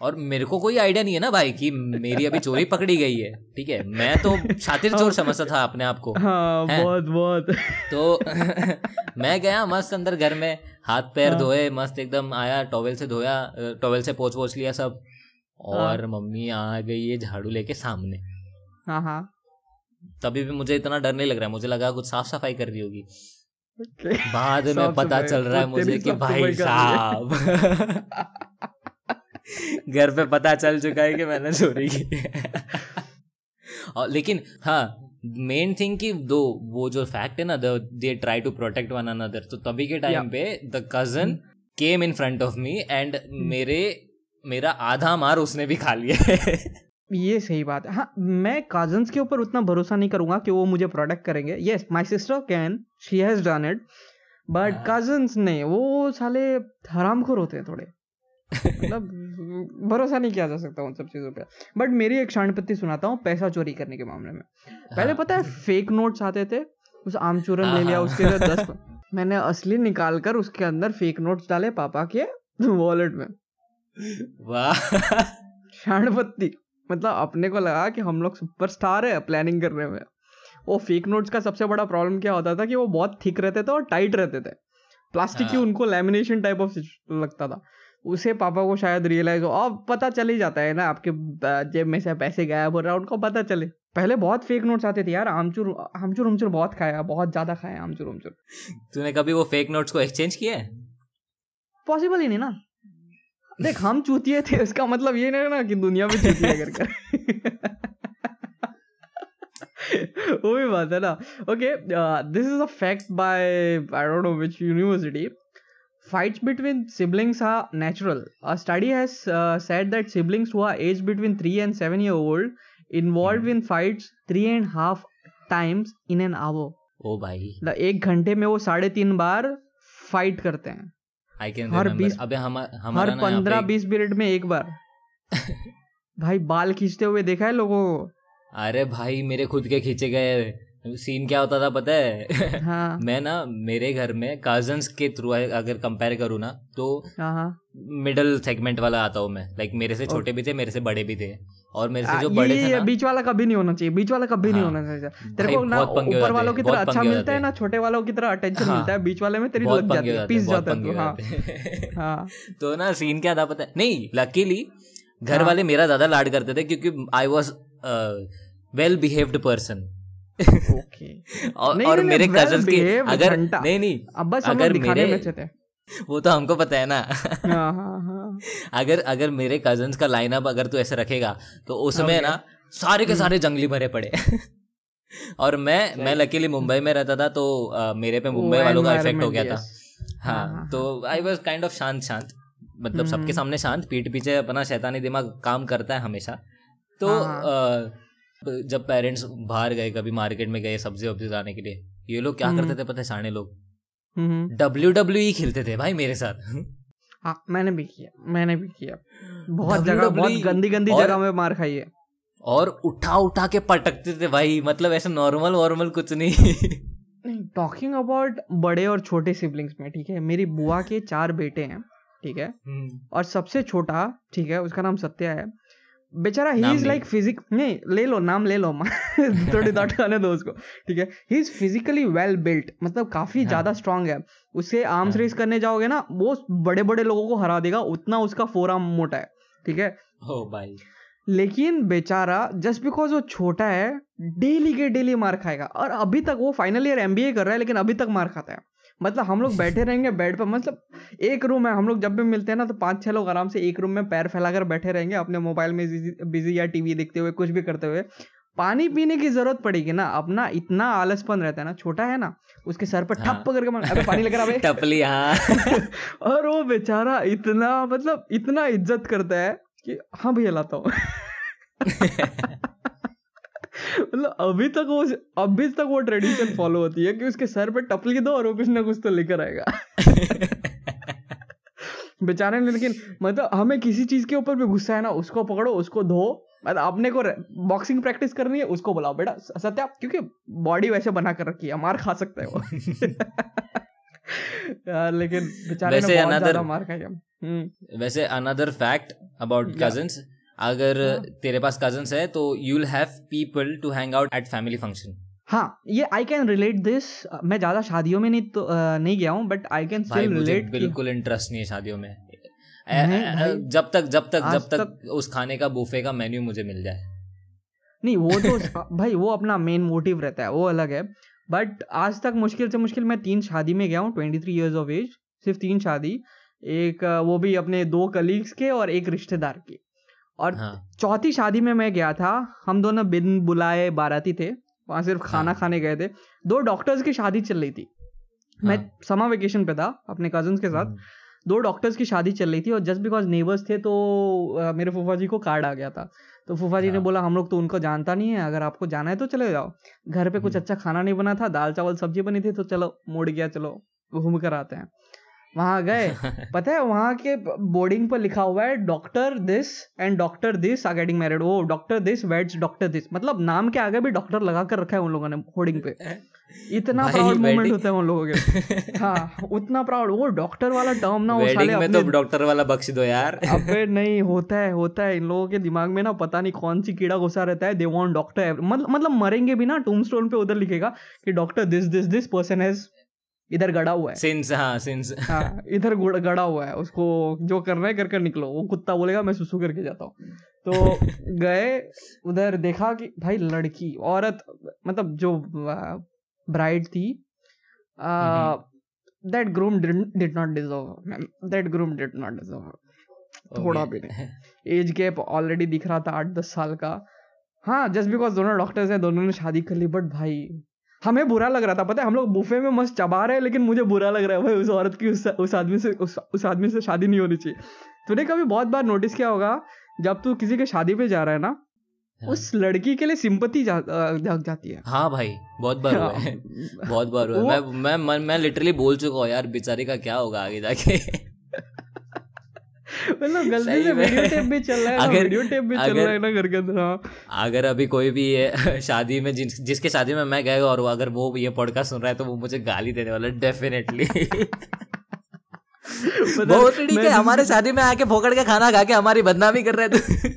और मेरे को कोई आइडिया नहीं है ना भाई कि मेरी अभी चोरी पकड़ी गई है ठीक है? मैं तो शातिर चोर समझता था अपने आप को। हाँ बहुत बहुत। तो मैं गया मस्त अंदर घर में हाथ पैर हाँ। धोए मस्त एकदम आया टॉवेल से धोया टॉवेल से पोछ पोछ लिया सब। और हाँ। मम्मी आ गई है झाड़ू लेके सामने। हाँ हाँ। तभी भी मुझे इतना डर नहीं लग रहा है मुझे लगा कुछ साफ़ सफ़ाई कर रही होगी। ओके बाद में पता चल रहा है मुझे कि भाई। साहब। घर पे पता चल चुका है कि मैंने चोरी की और लेकिन हाँ मेन थिंग कि दो वो जो फैक्ट है ना they try to protect one another तो तभी के टाइम पे the cousin came in front of me and मेरे मेरा आधा मार उसने भी खा लिया है। ये सही बात है। हाँ मैं कजन्स के ऊपर उतना भरोसा नहीं करूँगा कि वो मुझे प्रोटेक्ट करेंगे। Yes my sister can she has done it but हाँ। कजन्स नहीं वो साले हरामखोर होते हैं थोड़े। मतलब भरोसा नहीं किया जा सकता उन सब चीज़ों पे। बट मेरी एक शांडपत्ति सुनाता हूँ पैसा चोरी करने के मामले में। पहले हाँ। पता है फेक नोट्स आते थे? उस आमचूरन हाँ, ले लिया हाँ। उसके लिए दस मैंने असली निकाल कर उसके अंदर फेक नोट्स डाले पापा के वॉलेट में। वाह। शांडपत्ती मतलब अपने को लगा कि हम लोग सुपरस्टार है प्लानिंग करने में वो फेक नोट्स का सबसे बड़ा प्रॉब्लम क्या होता था कि वो बहुत थिक रहते थे और टाइट रहते थे। प्लास्टिक की हाँ। उनको लेमिनेशन टाइप ऑफ़ लगता था। उसे पापा को शायद रियलाइज़ हो अब पता चल ही जाता है ना आपके जेब में से पैसे गायब हो रहा है उनको पता चले। पहले बहुत फेक नोट्स आते थे यार आमचूर आमचूर उमचूर बहुत खाया बहुत ज़्यादा खाया आमचूर उमचूर। तूने कभी वो फेक नोट्स को एक्सचेंज किया है? पॉसिबल ही नहीं ना। देख हम चूतिए थे इसका मतलब ये नहीं ना कि दुनिया में चूतिए करके। वो भी बात है ना okay this is a fact by I don't know which university fights between siblings are natural study has said that siblings हुआ age between three and seven year old involve in fights three and half times in an hour oh भाई। एक घंटे में वो साढ़े तीन बार fight करते हैं। आई कैन हर अबे हम हर पंद्रह बीस मिनट में एक बार। भाई बाल खींचते हुए देखा है लोगों को? अरे भाई मेरे खुद के खींचे गए सीन क्या होता था पता है? हाँ। मैं ना मेरे घर में कजन्स के थ्रू अगर कंपेयर करूँ ना तो हाँ हाँ। मिडल सेगमेंट वाला आता हूँ मैं। लाइक मेरे से छोटे भी थे मेरे से बड़े भी थे। और मेरे से जो बड़े थे ना बीच वाला कभी नहीं होना चाहिए बीच वाला कभी नहीं हाँ। होना चाहिए। तेरे को ना हो ऊपर वालों की तरह अच्छा मिलता है ना छोटे वालों की तरह अटेंशन हाँ। मिलता है बीच वाले में तेरी लग जाती है पीस जाता है हाँ हाँ। तो ना सीन क्या था पता है? नहीं लकीली घर हाँ। वाले मेरा ज़्यादा लाड करते थे क्योंकि I was well behaved person और नहीं, और नहीं, मेरे कजन्स के अगर नहीं नहीं अब बस अगर मेरे वो तो हमको पता है ना। हाँ हाँ हाँ। अगर अगर मेरे कजन्स का लाइनअप अगर तू ऐसे रखेगा तो उसमें Okay. ना सारे के सारे जंगली भरे पड़े। और मैं मैं लकीली मुंबई में रहता था तो uh, मेरे पे मुंबई वालों का इफ़ेक्ट हो गया था। हाँ तो आई वॉज़ काइंड ऑफ़ शांत शांत मतलब सबके हम्म। सामने शांत पीठ पीछे अपना शैतानी दिमाग काम करता है हमेशा। तो हाँ, जब पेरेंट्स बाहर गए कभी मार्केट में गए सब्ज़ी वब्जी लाने के लिए ये लोग क्या करते हम्म। थे पता है साढ़े लोग? डब्ल्यू डब्ल्यू खेलते थे भाई मेरे साथ। हाँ मैंने भी किया मैंने भी किया। बहुत जगह बहुत गंदी गंदी जगह में मार खाई है। और उठा उठा के पटकते थे भाई मतलब ऐसे नॉर्मल वॉर्मल कुछ नहीं। नहीं टॉकिंग अबाउट बड़े और छोटे सिबलिंग्स में ठीक है? मेरी बुआ के चार बेटे हैं ठीक है? हम्म। और सबसे छोटा ठीक है उसका नाम सत्या है बेचारा ही इज़ लाइक फिजिक नहीं ले लो नाम ले लो थोड़ी दौट खाने दो उसको ठीक है? He is physically well built मतलब काफ़ी हाँ. ज़्यादा स्ट्रांग है। उससे आर्म्स हाँ. रेस करने जाओगे ना वो बड़े बड़े लोगों को हरा देगा उतना उसका फोर आर्म मोटा है ठीक है? ओ भाई। लेकिन बेचारा जस्ट बिकॉज़ वो छोटा है डेली के डेली मार खाएगा। और अभी तक वो फाइनल ईयर एमबीए कर रहा है लेकिन अभी तक मार खाता है। मतलब हम लोग बैठे रहेंगे बेड पर मतलब एक रूम है हम लोग जब भी मिलते हैं ना तो पाँच छह लोग आराम से एक रूम में पैर फैलाकर बैठे रहेंगे अपने मोबाइल में बिज़ी या टीवी देखते हुए कुछ भी करते हुए। पानी पीने की ज़रूरत पड़ेगी ना अपना इतना आलसपन रहता है ना छोटा है ना उसके सर पर हाँ। ठप करके मार अबे पानी लेकर टपली हाँ। और वो बेचारा इतना मतलब इतना इज़्ज़त करता है कि हाँ भैया लाता हूँ। मतलब अभी तक वो अभी तक वो ट्रेडिशन फॉलो होती है कि उसके सर पे टपली दो और वो कुछ ना कुछ तो लेकर आएगा। बेचारे ने लेकिन मतलब हमें किसी चीज़ के ऊपर भी गुस्सा है ना उसको पकड़ो उसको धो मतलब अपने को बॉक्सिंग प्रैक्टिस करनी है उसको बुलाओ। बेटा सत्या क्योंकि बॉडी वैसे बना कर रखी है मार खा सकता है वो। यार लेकिन बेचारे ने बहुत ज़्यादा मार खाया हम्म। वैसे अनदर फैक्ट अबाउट कजिन्स अगर हाँ. तेरे पास कजन्स है तो you will have people to hang out at family function हाँ ये आई कैन रिलेट दिस मैं ज़्यादा शादियों में नहीं तो नहीं गया हूँ but I can still relate बिल्कुल इंटरेस्ट नहीं है शादियों में। जब तक जब तक जब तक, तक उस खाने का बुफे का मेन्यू मुझे मिल जाए। नहीं वो तो भाई वो अपना मेन मोटिव रहता है वो अलग है। बट आज तक मुश्किल से मुश्किल मैं तीन शादी में गया हूँ twenty three years of age सिर्फ़ तीन शादी। एक वो भी अपने दो कलीग्स के और एक रिश्तेदार की। और हाँ. चौथी शादी में मैं गया था हम दोनों बिन बुलाए बाराती थे वहाँ सिर्फ़ खाना हाँ. खाने गए थे दो डॉक्टर्स की शादी चल रही थी हाँ. मैं समर वेकेशन पे था अपने कज़न के साथ हम्म। दो डॉक्टर्स की शादी चल रही थी और जस्ट बिकॉज़ नेबर्स थे तो मेरे फूफा जी को कार्ड आ गया था तो फूफा जी ने हाँ। बोला हम लोग तो उनको जानता नहीं है अगर आपको जाना है तो चले जाओ घर पे कुछ हम्म। अच्छा खाना नहीं बना था दाल चावल सब्ज़ी बनी थी तो चलो मुड़ गया चलो घूम कर आते हैं वहाँ गए। पता है वहाँ के बोर्डिंग पर लिखा हुआ है doctor this and doctor this are getting married oh doctor this weds doctor this मतलब नाम के आगे भी डॉक्टर लगा कर रखा है उन लोगों ने होर्डिंग पे। इतना प्राउड मोमेंट होता है उन लोगों के। हाँ उतना प्राउड वो डॉक्टर वाला टर्म ना वो साले में तो डॉक्टर वाला बख्श दो यार। अबे नहीं होता है होता है। इन लोगों के दिमाग में ना पता नहीं कौन सी कीड़ा घुसा रहता है। दे वांट डॉक्टर मतलब मरेंगे भी ना टूम स्टोन पे उधर लिखेगा कि doctor this this this person has इधर गड़ा हुआ है। सिंस हाँ सिंस हाँ इधर गड़ा हुआ है उसको जो करना है कर कर निकलो। वो कुत्ता बोलेगा मैं सुसु करके जाता हूँ। तो गए उधर देखा कि भाई लड़की औरत मतलब जो ब्राइड थी that groom did not deserve that groom did not deserve थोड़ा भी नहीं। एज गैप ऑलरेडी दिख रहा था आठ दस साल का। हाँ जस्ट बिकॉज़ दोनों डॉक्टर्स हैं दोनों ने शादी कर ली बट भाई हमें बुरा लग रहा था पता है? हम लोग बुफे में मस्त चबा रहे हैं लेकिन मुझे बुरा लग रहा है भाई उस औरत की उस, उस आदमी से उस, उस आदमी से शादी नहीं होनी चाहिए। तूने कभी बहुत बार नोटिस किया होगा जब तू किसी के शादी पे जा रहा है ना हाँ। उस लड़की के लिए सिंपत्ति जाग जा, जाती है। हाँ भाई बहुत बार हुआ है बहुत बार हुआ मैं मैं मैं, मैं लिटरली बोल चुका हूँ यार बेचारी का क्या होगा आगे जाके? मतलब गलती से वीडियो टेप भी चल रहा है अगर वीडियो टेप भी चल रहा है ना घर के अंदर हाँ। अगर अभी कोई भी ये शादी में जिस जिसके शादी में मैं गया और अगर वो ये पॉडकास्ट सुन रहा है तो वो मुझे गाली देने वाला डेफिनेटली बहुत ठीक है हमारे शादी में आके फोकड़ के खाना खा के हमारी बदनामी कर रहे थे।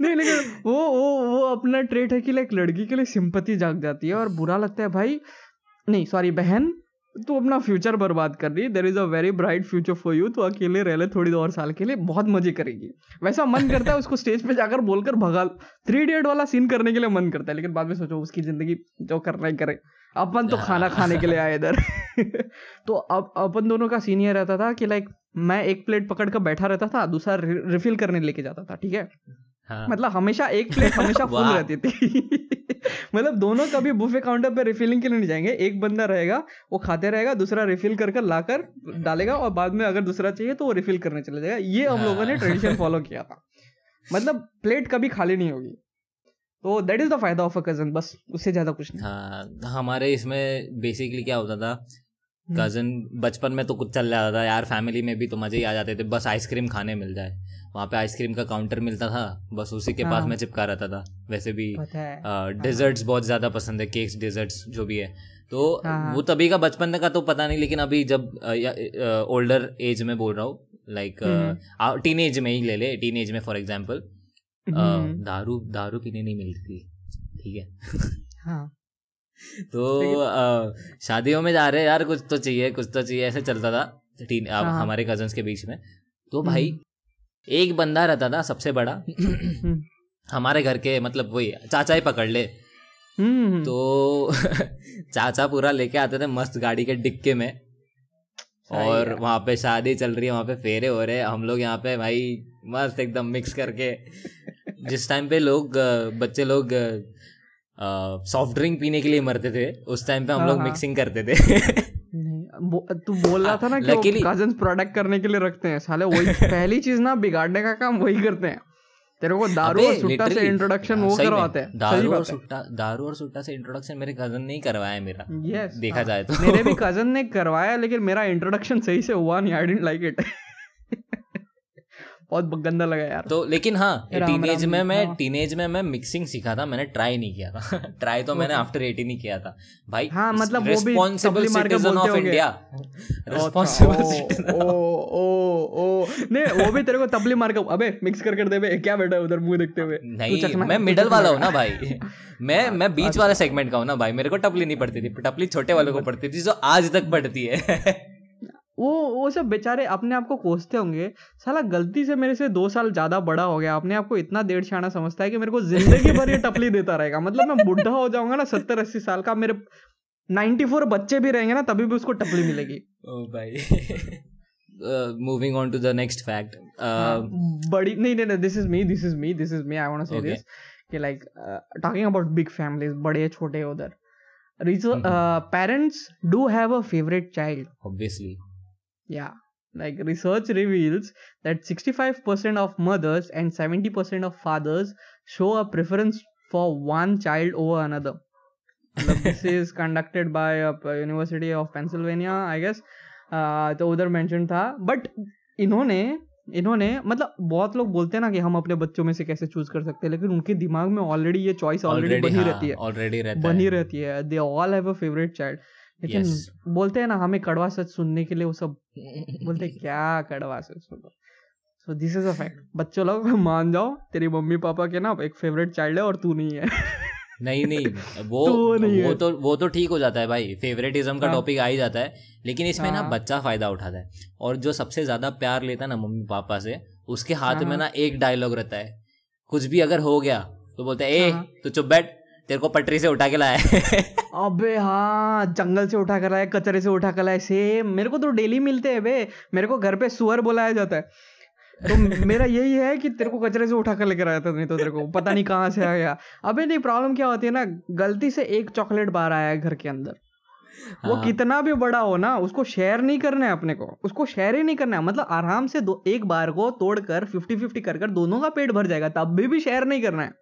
नहीं लेकिन वो वो वो अपना ट्रेट है कि लाइक लड़की के लिए सिंपति जाग जाती है और बुरा लगता है भाई नहीं सॉरी बहन तू अपना फ्यूचर बर्बाद कर रही there is a very bright future for you तो अकेले रह ले थोड़ी और साल के लिए। बहुत मज़े करेगी। वैसा मन करता है उसको स्टेज पे जाकर बोलकर भगा थ्री डेट वाला सीन करने के लिए मन करता है लेकिन बाद में सोचो उसकी ज़िंदगी जो करना ही करे। अपन तो खाना खाने के लिए आए इधर। तो अब अपन दोनों का सीन ये रहता था कि लाइक मैं एक प्लेट पकड़ कर बैठा रहता था दूसरा रिफिल करने लेके जाता था ठीक है? हाँ। मतलब हमेशा एक प्लेट हमेशा फुल रहती थी। मतलब दोनों कभी बुफे काउंटर पे रिफिलिंग के लिए नहीं जाएँगे। एक बंदा रहेगा वो खाते रहेगा दूसरा रिफिल कर कर लाकर डालेगा और बाद में अगर दूसरा चाहिए तो वो रिफिल करने चले जाएगा। ये हम लोगों ने हाँ। ट्रेडिशन फॉलो किया था। मतलब प्लेट कभी खाली नहीं होगी। तो दैट इज़ द फ़ायदा ऑफ़ अ कज़न बस उससे ज़्यादा कुछ नहीं। हाँ हमारे इसमें बेसिकली क्या होता था? हम्म। कज़न बचपन में तो कुछ चल जाता था यार फैमिली में भी तो मज़े ही आ जाते थे। बस आइसक्रीम खाने मिल जाए। वहाँ पे आइसक्रीम का काउंटर मिलता था। बस उसी के पास हाँ। मैं चिपका रहता था। वैसे भी डेजर्ट्स बहुत ज़्यादा पसंद है केक्स डेजर्ट्स जो भी है। तो हाँ, हाँ। वो तभी का बचपन का तो पता नहीं लेकिन अभी जब ओल्डर एज में बोल रहा हूँ लाइक हम्म। टीन एज में ही ले ले टीन एज में फॉर एग्ज़ाम्पल हम्म, दारू दारू पीने नहीं मिलती ठीक है? हाँ। तो शादियों में जा रहे हैं यार कुछ तो चाहिए कुछ तो चाहिए ऐसे चलता था। टीन हाँ। हमारे कजन्स के बीच में। तो भाई एक बंदा रहता था सबसे बड़ा। हमारे घर के मतलब वही चाचा ही पकड़ ले। तो चाचा पूरा लेके आते थे मस्त गाड़ी के डिक्के में। और है। वहाँ पे शादी चल रही है वहाँ पे फेरे हो रहे हैं। हम लोग यहाँ पे भाई मस्त एकदम मिक्स करके। जिस टाइम पे लोग बच्चे लोग सॉफ्ट ड्रिंक पीने के लिए मरते थे उस टाइम पे हम हाँ, लोग हाँ। मिक्सिंग करते थे। तू बोल रहा था ना कि Luckily- कजन्स प्रोडक्ट करने के लिए रखते हैं। साले वही पहली चीज़ ना बिगाड़ने का काम वही करते हैं। तेरे को दारू और सुट्टा से इंट्रोडक्शन हाँ, वो करवाते हैं। दारू और सुट्टा दारू और सुट्टा से इंट्रोडक्शन मेरे कज़न ने ही करवाया मेरा। यस देखा जाए तो। मेरे भी कज़न ने करवाया लेकिन मेरा इंट्रोडक्शन सही से हुआ नहीं आई डेंट लाइक इट बहुत गंदा लगा यार। तो लेकिन हाँ टीनेज में मैं हाँ। टीनेज में मैं मिक्सिंग सीखा था मैंने ट्राई नहीं किया था। ट्राई तो मैंने आफ्टर एटीन ही किया था। भाई हाँ, मतलब responsible citizen of India responsible O citizen ओ ओ नहीं वो भी तेरे को तबली मार के अबे मिक्स कर कर दे बे क्या बैठा उधर मुँह देखते हुए? नहीं मैं मिडल वाला हूँ ना भाई। मैं मैं बीच वाले सेगमेंट का हूँ ना भाई मेरे को टपली नहीं पड़ती थी टपली छोटे वालों को पड़ती थी जो आज तक पड़ती है। वो वो सब बेचारे अपने आप को कोसते होंगे। साला गलती से मेरे से दो साल ज़्यादा बड़ा हो गया। अपने आप को इतना डेढ़ छाना समझता है कि मेरे को ज़िंदगी भर ये टपली देता रहेगा। मतलब मैं बुढ़ा हो जाऊँगा ना सत्तर अस्सी साल का मेरे 94 बच्चे भी रहेंगे ना तभी भी उसको टपली मिलेगी। ओ भाई। Moving on to the next fact बड़ी नहीं नहीं नहीं this is me this is me this is me I want to say this कि like talking about big families बड़े छोटे उधर। Parents do have a favourite child obviously Yeah, like research reveals that 65% of mothers and 70% of fathers show a preference for one child over another. मतलब this is conducted by a University of Pennsylvania, I guess. Uh, तो उधर mention था but इन्होंने इन्होंने मतलब बहुत लोग बोलते हैं ना कि हम अपने बच्चों में से कैसे चूज़ कर सकते हैं लेकिन उनके दिमाग में ऑलरेडी ये चॉइस ऑलरेडी बनी रहती है ऑलरेडी हाँ, बनी रहती है they all have a favourite child लेकिन Yes. बोलते हैं ना हमें कड़वा सच सुनने के लिए वो सब बोलते हैं, क्या कड़वा सच सुनो so this is a fact बच्चों लोग मान जाओ तेरी मम्मी पापा के ना एक फेवरेट चाइल्ड है और तू नहीं है नहीं नहीं वो तो नहीं वो तो वो तो ठीक हो जाता है भाई फेवरेटिज्म का हाँ। टॉपिक आ ही जाता है लेकिन इसमें ना हाँ। बच्चा फ़ायदा उठाता है और जो सबसे ज़्यादा प्यार लेता है ना मम्मी पापा से उसके हाथ हाँ, में हाँ। ना एक डायलॉग रहता है कुछ भी अगर हो गया तो बोलते हैं ए तो तू चुप बैठ तेरे को पटरी से उठा के लाया है। अबे हाँ जंगल से उठा कर लाए कचरे से उठा कर लाए सेम मेरे को तो डेली मिलते हैं बे। मेरे को घर पे सुअर बुलाया जाता है। तो मेरा यही है कि तेरे को कचरे से उठा कर लेकर आया था नहीं तो तेरे को पता नहीं कहाँ से आ गया। अबे नहीं प्रॉब्लम क्या होती है ना गलती से एक चॉकलेट बार आया है घर के अंदर। वो हाँ। कितना भी बड़ा हो ना उसको शेयर नहीं करना है अपने को। उसको शेयर ही नहीं करना है। मतलब आराम से दो एक बार को तोड़कर फिफ्टी फिफ्टी कर कर दोनों का पेट भर जाएगा तब भी भी शेयर नहीं करना है।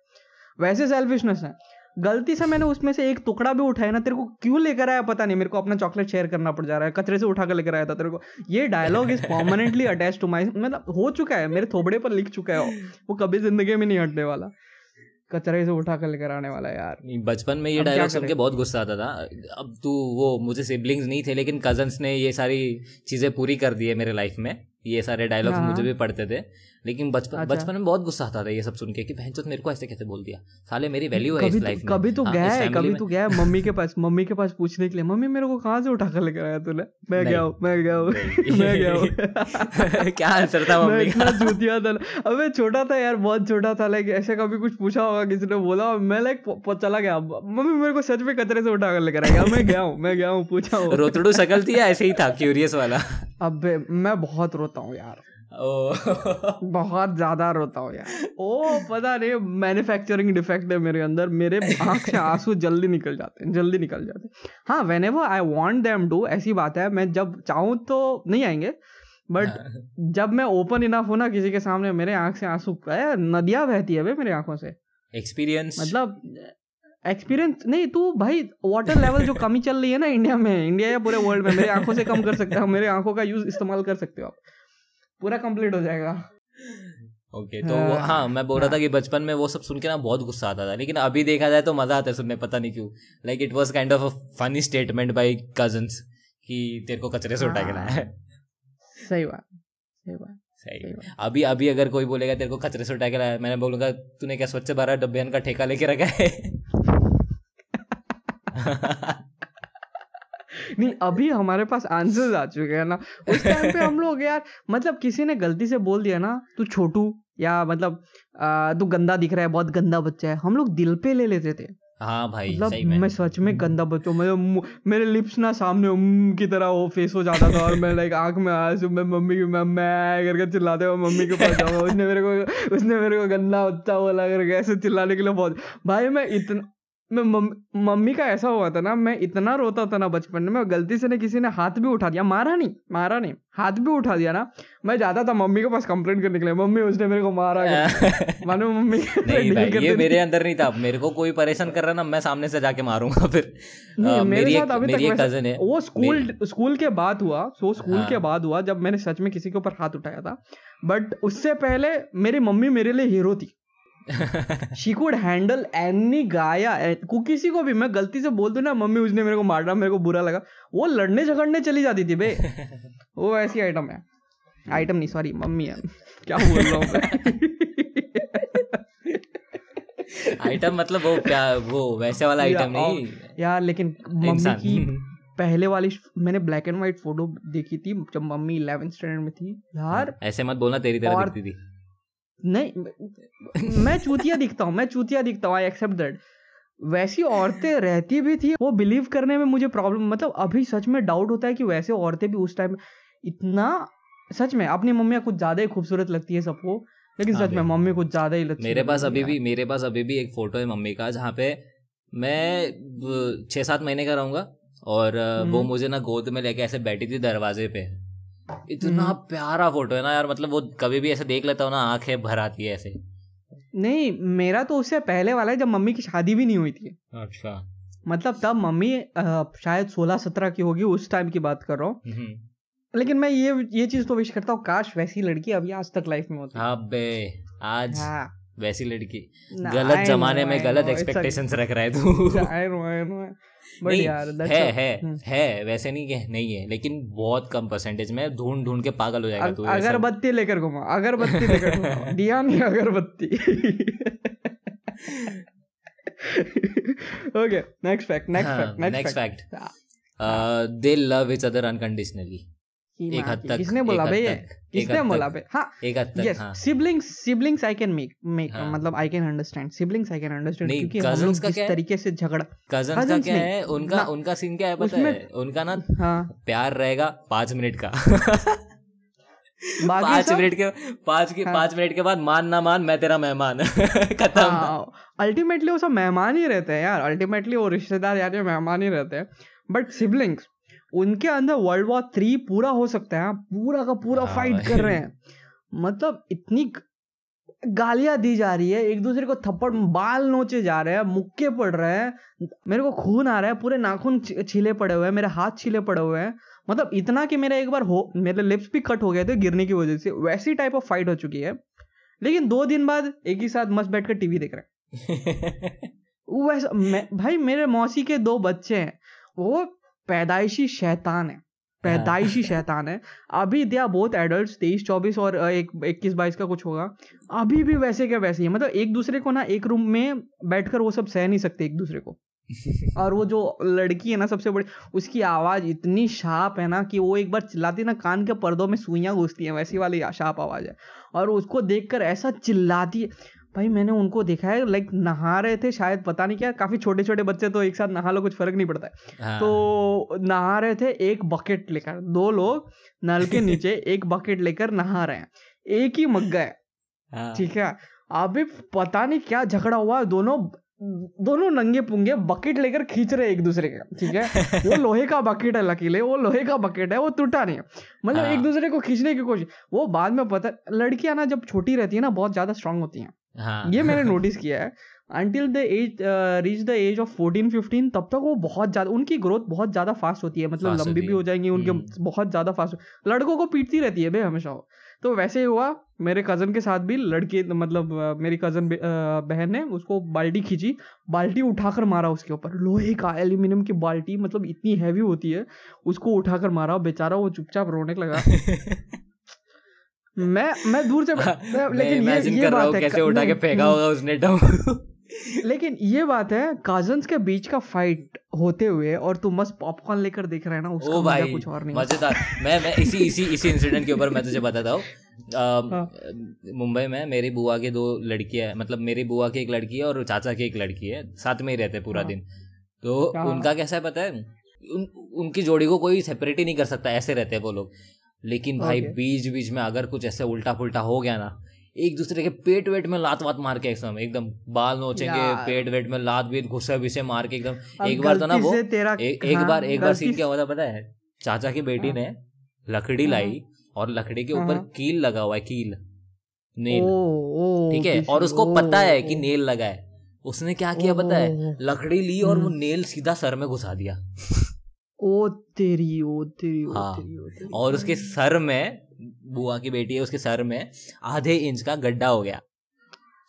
वैसे सेल्फिशनेस है। गलती से मैंने उसमें से एक टुकड़ा भी उठाया ना तेरे को क्यों लेकर आया पता नहीं मेरे को अपना चॉकलेट शेयर करना पड़ जा रहा है कचरे से उठा कर लेकर आया था तेरे को। ये dialogue is permanently attach to my मतलब हो चुका है मेरे थोबड़े पर लिख चुका है वो कभी ज़िंदगी में नहीं हटने वाला। कचरे से उठा कर लेकर आने वाला यार। बचपन में ये डायलॉग सुन के बहुत गुस्सा आता था। अब तू वो मुझे सिबलिंग्स नहीं थे लेकिन कजन्स ने ये सारी चीज़ें पूरी कर दी है मेरे लाइफ में। ये सारे डायलॉग्स हाँ। मुझे भी पढ़ते थे। लेकिन बचपन अच्छा। बचपन में बहुत गुस्सा आता था ये सब सुन के कि बहन मेरे को ऐसे कैसे बोल दिया? साले मेरी वैल्यू है इस तो, लाइफ में। कभी तो हाँ, गया है कभी तो गया है मम्मी के पास मम्मी के पास पूछने के लिए मम्मी मेरे को कहाँ से उठा कर लेकर आया तूने? मैं। गया हूँ मैं गया हूँ मैं गया हूँ। क्या आंसर था मम्मी का? चूतिया था अबे छोटा था यार बहुत छोटा था लाइक ऐसे कभी कुछ पूछा होगा किसी ने बोला मैं लाइक चला गया। मम्मी मेरे को सच में कचरे से उठा कर लेकर आया। मैं गया हूँ मैं गया हूँ पूछा हूँ। रोतड़ू शकल थी ऐसे ही था क्यूरियस वाला? अब मैं बहुत रोता हूँ यार। बहुत ज़्यादा रोता हूँ यार। ओ पता नहीं मैन्युफैक्चरिंग डिफेक्ट है मेरे अंदर। मेरे आँख से आँसू जल्दी निकल जाते हैं जल्दी निकल जाते हैं। हाँ whenever I want them to ऐसी बात है मैं जब चाहूँ तो नहीं आएँगे। बट जब मैं ओपन इनफ हूँ ना किसी के सामने मेरे आँख से आँसू नदियाँ बहती है मेरी आँखों से। एक्सपीरियंस मतलब एक्सपीरियंस नहीं तू भाई वाटर लेवल जो कमी चल रही है ना इंडिया में इंडिया या पूरे वर्ल्ड में मेरी आँखों से कम कर सकते हो मेरे आँखों का यूज़ इस्तेमाल कर सकते हो आप। पूरा कंप्लीट हो जाएगा। ओके okay, तो वो हाँ, हाँ मैं बोल रहा था कि बचपन में वो सब सुन के ना बहुत गुस्सा आता था लेकिन अभी देखा जाए तो मज़ा आता है सुनने पता नहीं क्यों। Like it was kind of a funny statement by cousins कि तेरे को कचरे से उठा के लाया है। सही बात सही बात सही। अभी अभी अगर कोई बोलेगा तेरे को कचरे से उठा के लाया मैंने बोलूँगा तूने क्या स्वच्छ भारत अभियान का ठेका लेके रखा है? नहीं अभी हमारे पास आंसर्स आ चुके हैं ना। उस टाइम पे हम लोग यार मतलब किसी ने गलती से बोल दिया ना तू छोटू या मतलब तू गंदा दिख रहा है बहुत गंदा बच्चा है। हम लोग दिल पे ले लेते थे। हाँ भाई मतलब सही मैं। सच में गंदा बच्चा मतलब मेरे लिप्स ना सामने उम की तरह वो फेस हो जाता था और मैं लाइक आँख में आया मैं मम्मी की मैं मैं करके चिल्लाते हुए मम्मी के पास जाऊँगा उसने मेरे को उसने मेरे को गंदा बच्चा बोला करके ऐसे चिल्लाने के लिए बहुत। भाई मैं इतना मैं मम्मी का ऐसा हुआ था ना मैं इतना रोता था ना बचपन में गलती से ना किसी ने हाथ भी उठा दिया मारा नहीं मारा नहीं हाथ भी उठा दिया ना। मैं जाता था मम्मी के पास कंप्लेंट करने के लिए मम्मी उसने मेरे को मारा मानो मम्मी नहीं भाई ये मेरे अंदर नहीं था। मेरे को कोई परेशान कर रहा ना मैं सामने से जाके मारूँगा फिर। मेरे साथ अभी तक कज़न है वो स्कूल स्कूल के बाद हुआ सो स्कूल हाँ। के बाद हुआ जब मैंने सच में किसी के ऊपर हाथ उठाया था। बट उससे पहले मेरी मम्मी मेरे लिए हीरो थी। शी कुड हैंडल एनी गाया किसी को भी मैं गलती से बोल दू ना मम्मी उसने मेरे को मारा मेरे को बुरा लगा वो लड़ने झगड़ने चली जाती थी बे। वो ऐसी आइटम है। आइटम नहीं सॉरी मम्मी है। क्या बोल रहा हूँ आइटम मतलब वो क्या वो वैसे वाला आइटम नहीं। यार लेकिन मम्मी की पहले वाली मैंने ब्लैक एंड व्हाइट फ़ोटो देखी थी जब मम्मी इलेवेंथ स्टैंडर्ड में थी। यार ऐसे मत बोलना तेरी तरह दिखती थी। नहीं मैं चूतिया दिखता हूँ मैं चूतिया दिखता हूँ आई एक्सेप्ट दैट वैसी औरतें रहती भी थी वो बिलीव करने में मुझे प्रॉब्लम मतलब अभी सच में डाउट होता है कि वैसे औरतें भी उस टाइम इतना सच में अपनी मम्मी कुछ ज़्यादा ही खूबसूरत लगती है सबको लेकिन सच में मम्मी कुछ ज़्यादा ही लगती मेरे पास अभी भी मेरे पास अभी भी एक फ़ोटो है मम्मी का जहाँ पे मैं छह सात महीने का रहूँगा और वो हम्म। मुझे ना गोद में लेके ऐसे बैठी थी दरवाजे पे। इतना हम्म। प्यारा फ़ोटो है ना यार मतलब वो कभी भी ऐसे देख लेता हूँ ना आँखें भर आती है ऐसे। नहीं मेरा तो उससे पहले वाला है जब मम्मी की शादी भी नहीं हुई थी। अच्छा। मतलब तब मम्मी शायद सोलह सत्रह की होगी उस टाइम की बात कर रहा हूँ। हम्म। लेकिन मैं ये ये चीज़ तो विश करता हूँ काश वैसी लड़की अभी आज तक लाइफ में होती। हाँ बे आज हाँ। वैसी लड़की। गलत जमाने में गलत एक्सपेक्टेशंस रख रहा है तू। नहीं यार है है हम्म। है वैसे नहीं है नहीं है लेकिन बहुत कम परसेंटेज में ढूंढ ढूंढ के पागल हो जाएगा तू अगरबत्ती लेकर घुमा अगरबत्ती लेकर दिया नहीं अगरबत्ती। Okay next fact next fact next fact they love each other unconditionally एक हद तक किसने बोला भाई किसने बोला भाई हाँ एक हद तक siblings siblings I can make make मतलब I can understand siblings I can understand क्योंकि हम लोग जिस तरीके से झगड़ा कजन्स का क्या है? उनका उनका सीन क्या है पता है? उनका ना हाँ। प्यार रहेगा पाँच मिनट का। पाँच मिनट के पाँच के हाँ। पाँच मिनट के बाद मान ना मान मैं तेरा मेहमान। खत्म। अल्टीमेटली हाँ, वो सब मेहमान ही रहते हैं यार अल्टीमेटली वो रिश्तेदार यार मेहमान ही रहते हैं। बट सिबलिंग्स उनके अंदर वर्ल्ड वॉर थ्री पूरा हो सकता है पूरा का पूरा फाइट हाँ कर रहे हैं। मतलब इतनी गालियाँ दी जा रही है एक दूसरे को थप्पड़ बाल नोचे जा रहे हैं मुक्के पड़ रहे हैं मेरे को खून आ रहा है पूरे नाखून छीले पड़े हुए हैं मेरे हाथ छीले पड़े हुए हैं। मतलब इतना कि मेरा एक बार हो मेरे लिप्स भी कट हो गए थे गिरने की वजह से वैसी टाइप ऑफ़ फाइट हो चुकी है। लेकिन दो दिन बाद एक ही साथ मस्त बैठ कर टीवी देख रहे हैं। वैसा भाई मेरे मौसी के दो बच्चे हैं वो पैदाइशी शैतान है। पैदाइशी हाँ। शैतान है। अभी दिया बहुत एडल्ट तेईस चौबीस और एक इक्कीस बाईस का कुछ होगा। अभी भी वैसे क्या वैसे ही मतलब एक दूसरे को ना एक रूम में बैठकर वो सब सह नहीं सकते एक दूसरे को। और वो जो लड़की है ना सबसे बड़ी उसकी आवाज़ इतनी शार्प है ना कि वो एक बार चिल्लाती ना कान के पर्दों में सुइयाँ घुसती हैं वैसी वाली शार्प आवाज़ है। और उसको देखकर ऐसा चिल्लाती है। भाई मैंने उनको देखा है लाइक नहा रहे थे शायद पता नहीं क्या काफ़ी छोटे छोटे बच्चे तो एक साथ नहा लो कुछ फ़र्क नहीं पड़ता है। हाँ, तो नहा रहे थे एक बकेट लेकर दो लोग नल के नीचे एक बकेट लेकर नहा रहे हैं। एक ही मग्गा है। हाँ, ठीक है? अभी पता नहीं क्या झगड़ा हुआ दोनों दोनों नंगे पुंगे बकेट लेकर खींच रहे एक दूसरे का। ठीक है? वो लोहे का बकेट है लकीले वो लोहे का बकेट है वो टूटा नहीं है। मतलब हाँ। एक दूसरे को खींचने की कोशिश वो बाद में पता लड़कियाँ ना जब छोटी रहती है ना बहुत ज़्यादा स्ट्रांग होती हैं। हाँ, ये मैंने नोटिस किया है। Until the age reach the age of fourteen fifteen तब तक वो बहुत ज़्यादा उनकी ग्रोथ बहुत ज़्यादा फास्ट होती है। मतलब लंबी भी हो जाएँगी उनके हम्म। बहुत ज़्यादा फास्ट लड़कों को पीटती रहती है बे हमेशा तो वैसे ही हुआ मेरे कज़न के साथ भी लड़के मतलब मेरी कज़न बहन ने उसको बाल्टी खींची बाल्टी उठाकर मारा उसके ऊपर। लोहे का एल्यूमिनियम की बाल्टी मतलब इतनी हैवी होती है उसको उठाकर मारा। बेचारा वो चुपचाप रोने लगा। मैं मैं दूर से लेकिन ये ये कर रहा बात हूँ कैसे उठा के फेंका। होगा उसने डम लेकिन ये बात है कजन्स के बीच का फाइट होते हुए और तू मस्त पॉपकॉर्न लेकर देख रहा है ना उसका भाई कुछ और नहीं मज़ेदार मैं मैं इसी इसी इसी इंसिडेंट के ऊपर मैं तुझे बताता हूँ हाँ। मुंबई में मेरी बुआ के दो लड़कियाँ हैं मतलब मेरी बुआ की एक लड़की है और चाचा की एक लड़की है साथ में ही रहते हैं पूरा हाँ। दिन तो हाँ। उनका कैसा है पता है उन, उनकी जोड़ी को कोई सेपरेट ही नहीं कर सकता ऐसे रहते हैं वो लोग लेकिन भाई बीच बीच में अगर कुछ ऐसे उल्टा पुल्टा हो गया ना एक दूसरे के पेट वेट में लात वात मार के एकदम एकदम बाल नोचेंगे पेट वेट में लात बीत घुस्से विसे मार के एकदम। एक बार तो ना वो तेरा एक हाँ, बार एक बार सीन क्या हुआ था पता है? चाचा की बेटी हाँ। ने लकड़ी हाँ। लाई और लकड़ी के ऊपर। कील लगा हुआ है कील। नेल। ठीक है? और उसको पता है कि नेल लगा है। उसने क्या किया पता है? लकड़ी ली और वो हम्म। नेल सीधा सर में घुसा दिया। ओ तेरी ओ तेरी ओ हाँ। तेरी ओ तेरी और उसके सर में बुआ की बेटी है उसके सर में आधे इंच का गड्ढा हो गया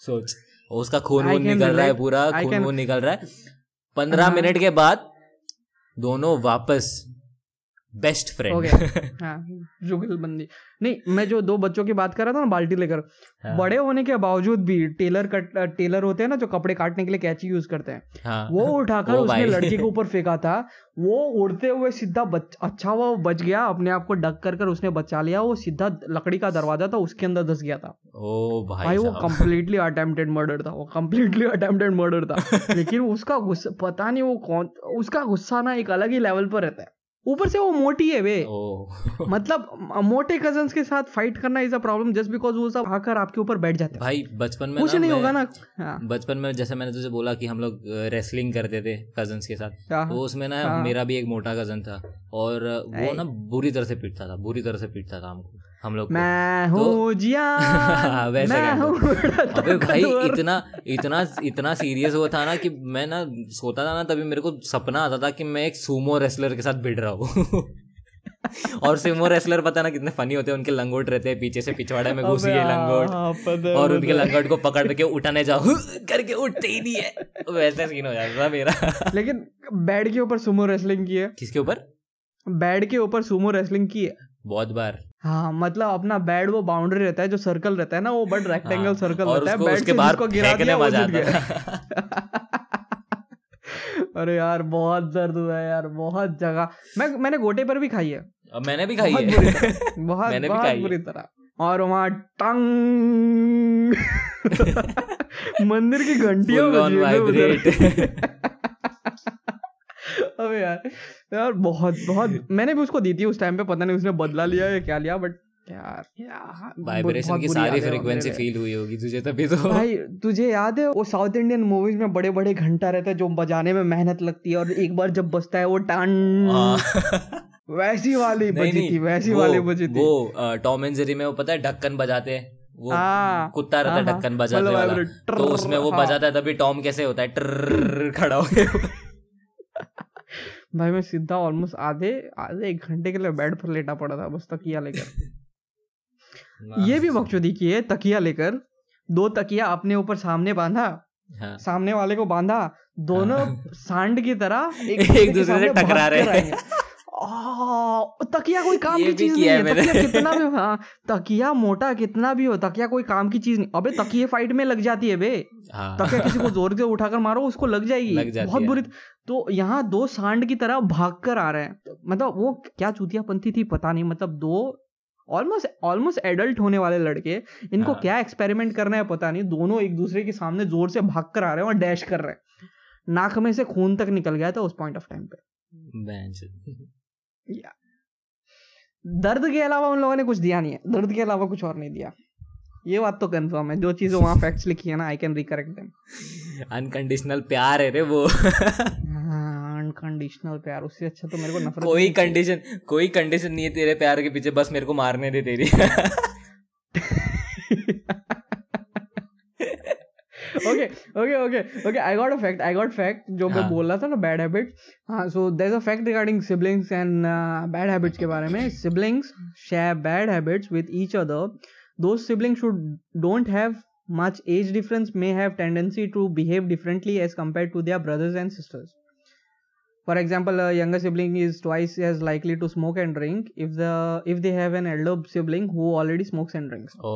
सोच उसका खून वून निकल रहा है पूरा खून वून निकल रहा है पंद्रह हाँ। मिनट के बाद दोनों वापस बेस्ट फ्रेंड। हाँ जुगलबंदी। नहीं मैं जो दो बच्चों की बात कर रहा था ना बाल्टी लेकर हाँ। बड़े होने के बावजूद भी टेलर कट टेलर होते हैं ना जो कपड़े काटने के लिए कैची यूज़ करते हैं हाँ। वो उठाकर उसने लड़की के ऊपर फेंका था वो उड़ते हुए सीधा बच अच्छा हुआ वो बच गया अपने आप को डक कर कर उसने बचा लिया वो सीधा लकड़ी का दरवाज़ा था उसके अंदर धस गया था। ओ भाई, भाई वो साहब। कंप्लीटली अटेम्प्टेड मर्डर था वो कंप्लीटली अटेम्प्टेड मर्डर था। लेकिन उसका गुस्सा पता नहीं वो कौन उसका गुस्सा ना एक अलग ही लेवल पर रहता है। ऊपर से वो मोटी है वे। मतलब मोटे कज़न के साथ फाइट करना is a problem just because वो सब आकर आपके ऊपर बैठ जाते हैं। भाई बचपन में कुछ नहीं होगा ना। हाँ। बचपन में जैसे मैंने तुझे बोला कि हम लोग रेसलिंग करते थे कज़न के साथ हाँ, तो उसमें ना हाँ। मेरा भी एक मोटा कज़न था और वो। ना बुरी तरह से पीटता था बुरी तरह से पीटता था हमको। हम लोग मैं तो- हूँ जिया वैसा मैं कहना। अबे भाई इतना इतना इतना सीरियस हुआ था ना कि मैं ना सोता था ना तभी मेरे को सपना आता था कि मैं एक सूमो रेसलर के साथ भिड़ रहा हूँ। और सूमो रेसलर पता ना कितने फनी होते हैं उनके लंगोट रहते हैं पीछे से पिछवाड़े में घुस हाँ, लंगोट। है, और उनके लंगोट को पकड़ के उठाने जाओ। करके उठते ही नहीं है। वैसा सीन हो जाता था मेरा। लेकिन बेड के ऊपर सुमो रेसलिंग की है। किसके ऊपर? बेड के ऊपर सुमो रेसलिंग की है। बहुत बार। हाँ मतलब अपना बेड वो बाउंड्री रहता है जो सर्कल रहता है ना वो बट रेक्टेंगल हाँ, सर्कल रहता है। उसके से जिसको गिरा दिया वो जीत गया। अरे यार बहुत दर्द हुआ है यार बहुत जगह। मैं मैंने गोटे पर भी खाई है। मैंने भी खाई है। बहुत मैंने बहुत बुरी तरह। और वहाँ टंग। मंदिर की घंटियाँ Full on बजी हैं उधर। vibrate. अबे यार यार बहुत बहुत मैंने भी उसको दी थी उस टाइम पे पता नहीं उसने बदला लिया या क्या लिया बट यार वाइब्रेशन की सारी फ्रीक्वेंसी फील हुई होगी तुझे तभी तो। भाई तुझे याद है वो साउथ इंडियन मूवीज़ में बड़े बड़े घंटा रहते हैं जो बजाने में मेहनत लगती है और एक बार जब बजता है वो टान। हाँ। वैसी वाली बजी थी वैसी वाली बजी थी। वो टॉम एंड जेरी में वो पता है ढक्कन बजाते हैं वो हाँ, कुत्ता रहता है हाँ, ढक्कन बजाने मतलब वाला तो उसमें वो। बजाता है तभी टॉम कैसे होता है ट्रर खड़ा हो गया। भाई मैं सीधा ऑलमोस्ट आधे आधे एक घंटे के लिए बेड पर लेटा पड़ा था बस तकिया लेकर ये भी बकचोदी की है तकिया लेकर दो तकिया अपने ऊपर सामने बांधा हाँ। सामने वाले को बांधा दोनों हाँ। सांड की तरह एक एक दूसरे से टकरा रहे हैं। तकिया कोई काम की चीज़ नहीं है। तकिया कितना भी हाँ तकिया मोटा कितना भी हो तकिया कोई काम की चीज़ नहीं। अबे तकिए फाइट में लग जाती है बे। हाँ। तकिया किसी को ज़ोर से उठाकर मारो उसको लग जाएगी। लग बहुत। बुरी तो यहाँ दो सांड की तरह भाग कर आ रहे हैं। मतलब वो क्या चूतियापंथी थी पता नहीं मतलब दो ऑलमोस्ट ऑलमोस्ट एडल्ट होने वाले लड़के इनको हाँ। क्या एक्सपेरिमेंट करना है पता नहीं दोनों एक दूसरे के सामने ज़ोर से भाग कर आ रहे हैं और डैश कर रहे हैं। नाक में से खून तक निकल गया था उस पॉइंट ऑफ़ टाइम पे। दर्द के अलावा उन लोगों ने कुछ दिया नहीं है। दर्द के अलावा कुछ और नहीं दिया। ये बात तो कंफर्म है। जो चीज़ें वहाँ फैक्ट्स लिखी है ना I can recollect them unconditional प्यार है रे वो। अनकंडीशनल प्यार। उससे अच्छा तो मेरे को नफरत कोई कंडीशन कोई कंडीशन नहीं है तेरे प्यार के पीछे। बस मेरे को मारने दे तेरी। okay okay okay okay i got a fact i got fact जो मैं हाँ. बोल रहा था ना बैड हैबिट हाँ so there is a fact regarding siblings and bad habits के बारे में siblings share bad habits with each other those siblings should don't have much age difference may have tendency to behave differently as compared to their brothers and sisters for example a younger sibling is twice as likely to smoke and drink if the if they have an elder sibling who already smokes and drinks oh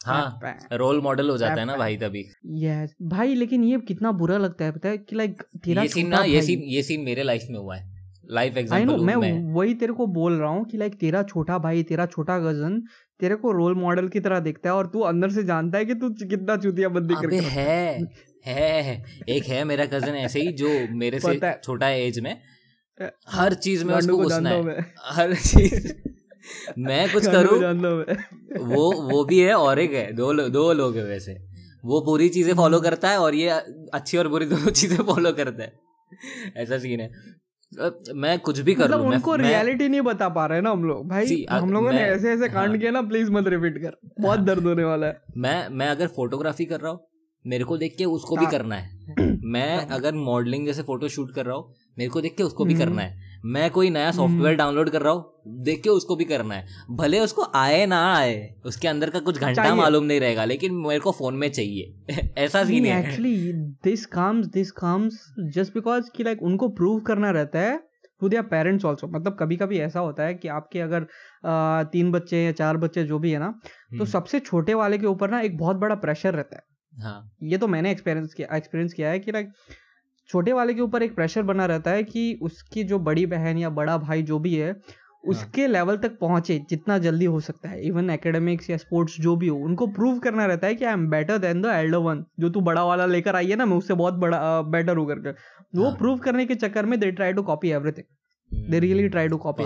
हाँ role model हो जाता है ना भाई तभी। Yes भाई लेकिन ये कितना बुरा लगता है पता है कि लाइक तेरा ये सीन छोटा ना ये सीन ये सीन मेरे लाइफ में हुआ है। लाइफ एग्जांपल मैं मैं। वही तेरे को बोल रहा हूँ कि लाइक तेरा छोटा भाई तेरा छोटा कज़न तेरे को रोल मॉडल की तरह देखता है और तू अंदर से जानता है कि तू कितना चूतिया बंदी करके है। है एक है मेरा कज़न ऐसे ही जो मेरे से पता है। छोटा है एज में हर चीज़ में उसको घुसना है। हर चीज़। मैं कुछ करूँ? वो वो भी है और एक है दो दो लोग है वैसे। वो पूरी चीज़ें फॉलो करता है और ये अच्छी और बुरी दोनों चीज़ें फॉलो करता है। ऐसा सीन है। मैं कुछ भी कर मतलब उनको रियलिटी नहीं बता पा रहे ना हम लोग। भाई हम लोगों ने ऐसे ऐसे कांड हाँ। किया ना प्लीज़ मत रिपीट कर। बहुत दर्द होने वाला है। मैं मैं अगर फोटोग्राफी कर रहा हूँ मेरे को देख के उसको भी हाँ। करना है। मैं अगर मॉडलिंग जैसे फ़ोटो शूट कर रहा हूँ मेरे को देख के उसको भी हम्म। करना है। मैं कोई नया सॉफ्टवेयर डाउनलोड कर रहा हूँ देख के उसको भी करना है। भले उसको आए ना आए उसके अंदर का कुछ घंटा मालूम नहीं रहेगा लेकिन मेरे को फ़ोन में चाहिए। ऐसा सीन है। Actually this comes this comes just because कि लाइक उनको प्रूव करना रहता है टू देयर पेरेंट्स ऑल्सो मतलब कभी कभी ऐसा होता है कि आपके अगर तीन बच्चे या चार बच्चे जो भी है ना तो हम्म, सबसे छोटे वाले के ऊपर ना एक बहुत बड़ा प्रेशर रहता है। हाँ। ये तो मैंने एक्सपीरियंस किया एक्सपीरियंस किया है कि लाइक छोटे वाले के ऊपर एक प्रेशर बना रहता है कि उसकी जो बड़ी बहन या बड़ा भाई जो भी है उसके लेवल तक पहुँचे जितना जल्दी हो सकता है। इवन एकेडमिक्स या स्पोर्ट्स जो भी हो उनको प्रूव करना रहता है कि I am better than the elder one जो तू बड़ा वाला लेकर आई है ना मैं उससे बहुत बड़ा बेटर हूँ करके। वो हाँ। प्रूव करने के चक्कर में they try to copy everything they really try to copy.